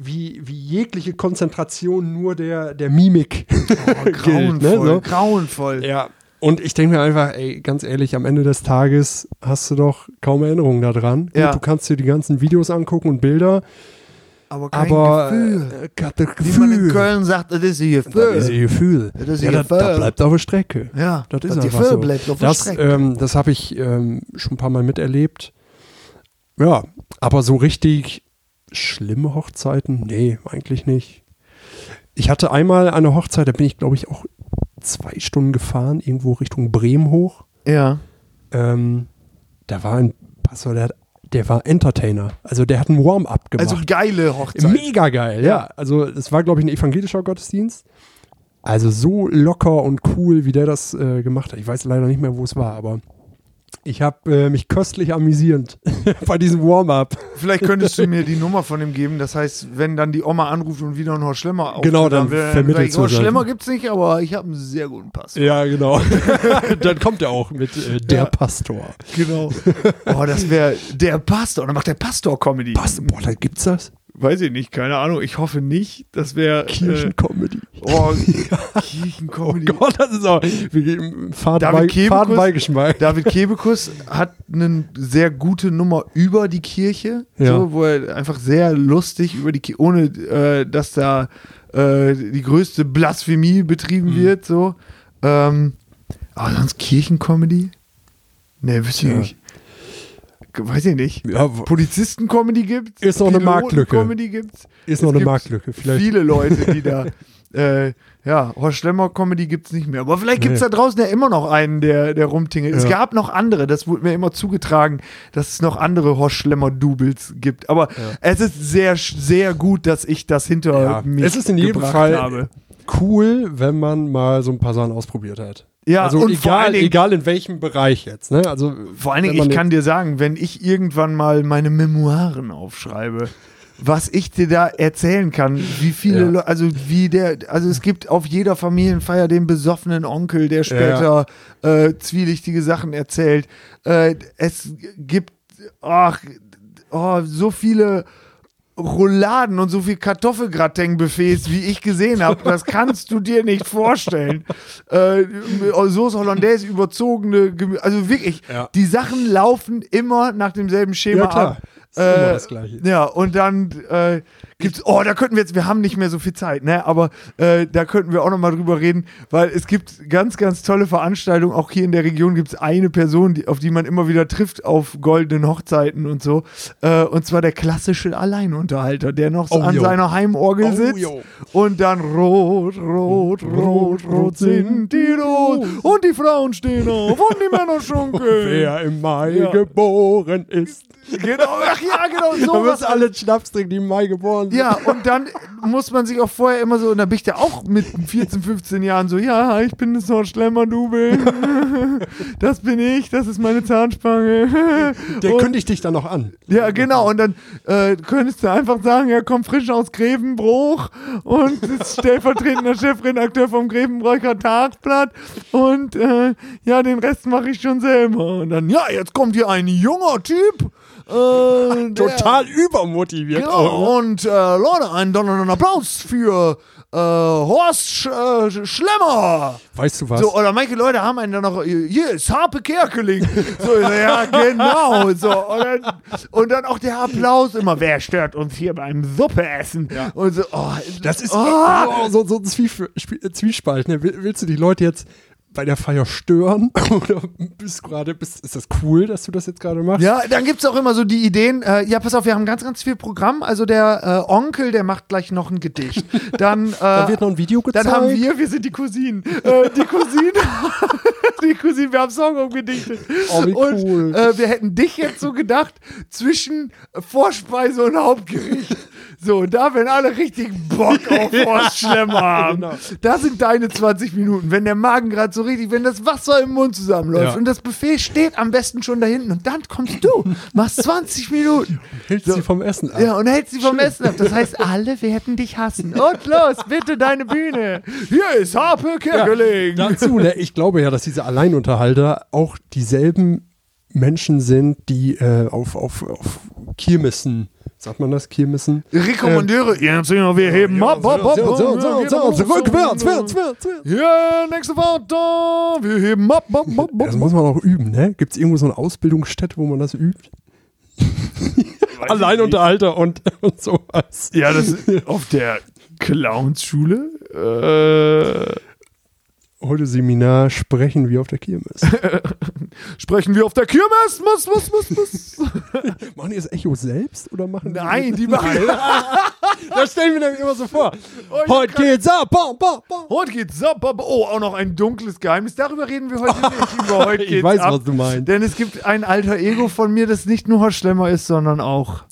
wie, wie jegliche Konzentration nur der, der Mimik Oh, gilt. grauenvoll, Ne, so. grauenvoll. Ja. Und ich denke mir einfach, ey, ganz ehrlich, am Ende des Tages hast du doch kaum Erinnerungen daran. Gut, Ja. du kannst dir die ganzen Videos angucken und Bilder, Aber kein aber Gefühl. äh, das Wie man in Gefühl. Köln sagt, das ist ein Das ist Gefühl. ihr Gefühl. Das ist Ja, ihr das, das Gefühl. bleibt auf der Strecke. Ja, Das ist das einfach Gefühl so. bleibt auf der Strecke. ähm, das habe ich ähm, schon ein paar Mal miterlebt. Ja, aber so richtig schlimme Hochzeiten? Nee, eigentlich nicht. Ich hatte einmal eine Hochzeit, da bin ich, glaube ich, auch zwei Stunden gefahren, irgendwo Richtung Bremen hoch. ja. Ähm, da war ein Pastor, der, hat, der war Entertainer. Also der hat ein Warm-up gemacht. Also geile Hochzeit. Mega geil, ja. Ja. Also es war, glaube ich, ein evangelischer Gottesdienst. Also so locker und cool, wie der das äh, gemacht hat. Ich weiß leider nicht mehr, wo es war, aber ich habe äh, mich köstlich amüsierend bei diesem Warm-up. Vielleicht könntest du mir die Nummer von ihm geben. Das heißt, wenn dann die Oma anruft und wieder ein Horst Schlemmer auftritt, Genau, dann ich, du Horst. Schlemmer gibt's nicht, aber ich habe einen sehr guten Pass. Ja, genau. Dann kommt er auch mit äh, der Ja. Pastor. Genau. Oh, das wäre der Pastor. Und dann macht der Pastor Comedy. Pastor, boah, da gibt's das? Weiß ich nicht, keine Ahnung. Ich hoffe nicht. Das wäre. Äh, Kirchencomedy. oh, Oh Kirchencomedy. Gott, das ist auch Faden, David Kebekus- Fadenbeigeschmack. David Kebekus hat eine sehr gute Nummer über die Kirche, Ja. so, wo er einfach sehr lustig über die Kirche, ohne äh, dass da äh, die größte Blasphemie betrieben Mhm. wird, so. Ähm, aber sonst Kirchencomedy? Ne, wüsste ich Ja. nicht. Weiß ich nicht. Ja, Polizisten-Comedy gibt's. Ist noch eine Marktlücke. Comedy gibt's. ist noch Es eine gibt Marktlücke. Vielleicht. Viele Leute, die da. Äh, ja, Horst Schlemmer Comedy gibt's nicht mehr. Aber vielleicht gibt's Nee. da draußen ja immer noch einen, der, der rumtingelt. Es Ja. gab noch andere, das wurde mir immer zugetragen, dass es noch andere Horst Schlemmer-Doubles gibt. Aber es ist sehr, sehr gut, dass ich das hinter Ja. mich Es ist in jedem Fall habe. Cool, wenn man mal so ein paar Sachen ausprobiert hat. Ja, also und vor allen egal, Dingen- egal in welchem Bereich jetzt. Ne? Also, Vor allen Dingen, ich kann dir sagen, wenn ich irgendwann mal meine Memoiren aufschreibe, was ich dir da erzählen kann, wie viele Ja. Leute, also wie der, also es gibt auf jeder Familienfeier den besoffenen Onkel, der später äh, zwielichtige Sachen erzählt. Äh, es gibt, ach, oh, so viele Rouladen und so viel Kartoffelgratin-Buffets, wie ich gesehen habe, das kannst du dir nicht vorstellen. Äh, Soße Hollandaise, überzogene Gemüse, also wirklich, Ja. die Sachen laufen immer nach demselben Schema Ja, ab. Ist immer Äh, das Gleiche. Ja, und dann äh, gibt's, oh, da könnten wir jetzt, wir haben nicht mehr so viel Zeit, ne, aber äh, da könnten wir auch nochmal drüber reden, weil es gibt ganz, ganz tolle Veranstaltungen, auch hier in der Region gibt's eine Person, die, auf die man immer wieder trifft auf goldenen Hochzeiten und so, äh, und zwar der klassische Alleinunterhalter, der noch so Oh, an jo. seiner Heimorgel Oh, sitzt jo. und dann rot, rot, rot, rot sind die Rot und die Frauen stehen auf und die Männer schunkeln. Wer im Mai Ja. geboren ist. Genau, ach ja, genau, Da so müssen alle Schnaps trinken, die im Mai geboren sind. Ja, und dann muss man sich auch vorher immer so, und da bin ich ja auch mit 14, 15 Jahren so, ja, ich bin das Schlemmer-Double. Das bin ich, das ist meine Zahnspange. Der und, kündigt dich dann noch an. ja, genau, und dann äh, könntest du einfach sagen, er kommt frisch aus Grevenbruch und ist stellvertretender Chefredakteur vom Grevenbrocher Tagblatt und äh, ja, den Rest mache ich schon selber. Und dann, ja, jetzt kommt hier ein junger Typ. Äh, Total übermotiviert Genau, auch. ne? und äh, Leute, einen donnernden Applaus für äh, Horst Sch äh, Schlemmer. Weißt du was? So, oder manche Leute haben einen dann noch, hier ist Harpe Kerkeling. So, ja, genau. So, und, dann, und dann auch der Applaus immer, wer stört uns hier beim Suppeessen? Und so, oh, Das ist oh, so, so ein Zwiespalt. Ne? Will- Willst du die Leute jetzt bei der Feier stören? Oder bist gerade, bist, ist das cool, dass du das jetzt gerade machst? Ja, dann gibt es auch immer so die Ideen, äh, ja, pass auf, wir haben ganz, ganz viel Programm. Also der äh, Onkel, der macht gleich noch ein Gedicht. Dann, äh, Da wird noch ein Video gezeigt. Dann haben wir, wir sind die Cousinen. Äh, die Cousinen, die Cousinen, wir haben Song umgedichtet. Oh, wie und cool. äh, wir hätten dich jetzt so gedacht, zwischen Vorspeise und Hauptgericht. So, da werden alle richtig Bock auf Wurstschlemmer haben. Genau. Da sind deine 20 Minuten. Wenn der Magen gerade so richtig, wenn das Wasser im Mund zusammenläuft Ja. und das Buffet steht am besten schon da hinten und dann kommst du, machst 20 Minuten. Hältst So. sie vom Essen ab. Ja, und hältst sie vom Essen ab. Das heißt, alle werden dich hassen. Und los, bitte deine Bühne. Hier ist Harpe Kerkeling. Dazu, ne, ich glaube ja, dass diese Alleinunterhalter auch dieselben Menschen sind, die äh, auf, auf, auf Kirmessen, sagt man das, Kirmessen? Rekommandeure. Jetzt sind wir, wir heben ab, ab, ab. rückwärts, wärts, wärts. Ja, nächste Worte. Wir heben ab, ab, ab, Das ab. muss man auch üben, ne? Gibt es irgendwo so eine Ausbildungsstätte, wo man das übt? Alleinunterhalter und, und sowas. Ja, das ist auf der Clownsschule. Äh, Heute Seminar sprechen wir auf der Kirmes. sprechen wir auf der Kirmes. Muss, muss, muss, muss. machen die das Echo selbst oder machen Nein, die machen. Das stellen wir nämlich immer so vor. Oh, ich Heute geht's ab. Bam, bam, bam. Heute geht's ab, ab. Oh, auch noch ein dunkles Geheimnis. Darüber reden wir heute nicht. Über heute Ich geht's weiß, ab. was du meinst. Denn es gibt ein alter Ego von mir, das nicht nur Horst Schlemmer ist, sondern auch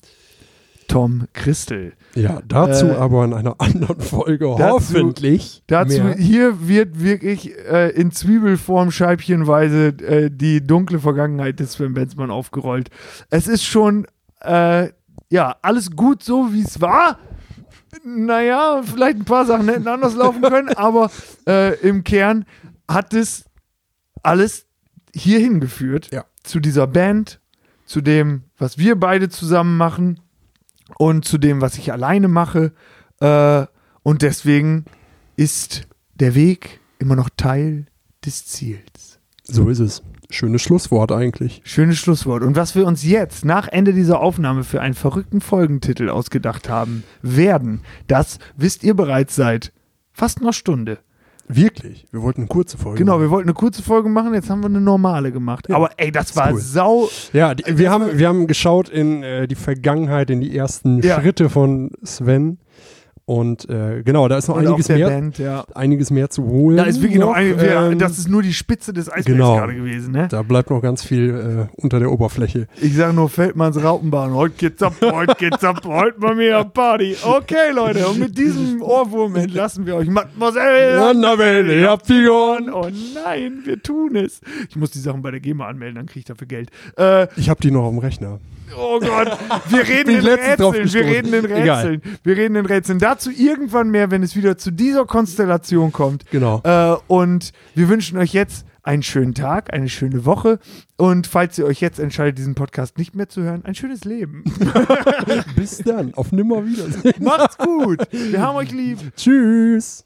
Tom Christel. Ja, dazu Äh, aber in einer anderen Folge dazu- hoffentlich. Dazu, mehr. hier wird wirklich äh, in Zwiebelform scheibchenweise äh, die dunkle Vergangenheit des Sven Benzmann aufgerollt. Es ist schon, äh, ja, alles gut so, wie es war. Naja, vielleicht ein paar Sachen hätten anders laufen können, aber äh, im Kern hat es alles hierhin geführt. Ja. Zu dieser Band, zu dem, was wir beide zusammen machen. Und zu dem, was ich alleine mache. Äh, und deswegen ist der Weg immer noch Teil des Ziels. So ist es. Schönes Schlusswort eigentlich. Schönes Schlusswort. Und was wir uns jetzt nach Ende dieser Aufnahme für einen verrückten Folgentitel ausgedacht haben werden, das wisst ihr bereits seit fast einer Stunde. Wirklich? Wir wollten eine kurze Folge. Genau, wir wollten eine kurze Folge machen, jetzt haben wir eine normale gemacht. Ja, Aber ey, das war cool. sau. Ja, die, Das wir, haben, wir haben geschaut in äh, die Vergangenheit, in die ersten Ja. Schritte von Sven. Und äh, genau, da ist noch und einiges mehr, Band, ja. einiges mehr zu holen. Da ist wirklich noch, noch, ein, wir, ähm, das ist nur die Spitze des Eisbergs genau. gerade gewesen, ne? Da bleibt noch ganz viel äh, unter der Oberfläche. Ich sage nur Feldmanns Raupenbahn. Heute geht's ab, heute geht's ab, heute mal mehr Party. Okay, Leute, und mit diesem Ohrwurm entlassen wir euch. Mademoiselle Annabelle, ihr habt die gewonnen. Oh nein, wir tun es. Ich muss die Sachen bei der GEMA anmelden, dann kriege ich dafür Geld. Äh, Ich habe die noch auf dem Rechner. oh Gott, wir reden in Rätseln, wir reden in Egal. Rätseln, wir reden in Rätseln. Dazu irgendwann mehr, wenn es wieder zu dieser Konstellation kommt. Genau. Äh, und wir wünschen euch jetzt einen schönen Tag, eine schöne Woche und falls ihr euch jetzt entscheidet, diesen Podcast nicht mehr zu hören, ein schönes Leben. Bis dann. Auf Nimmerwiedersehen. Macht's gut. Wir haben euch lieb. Tschüss.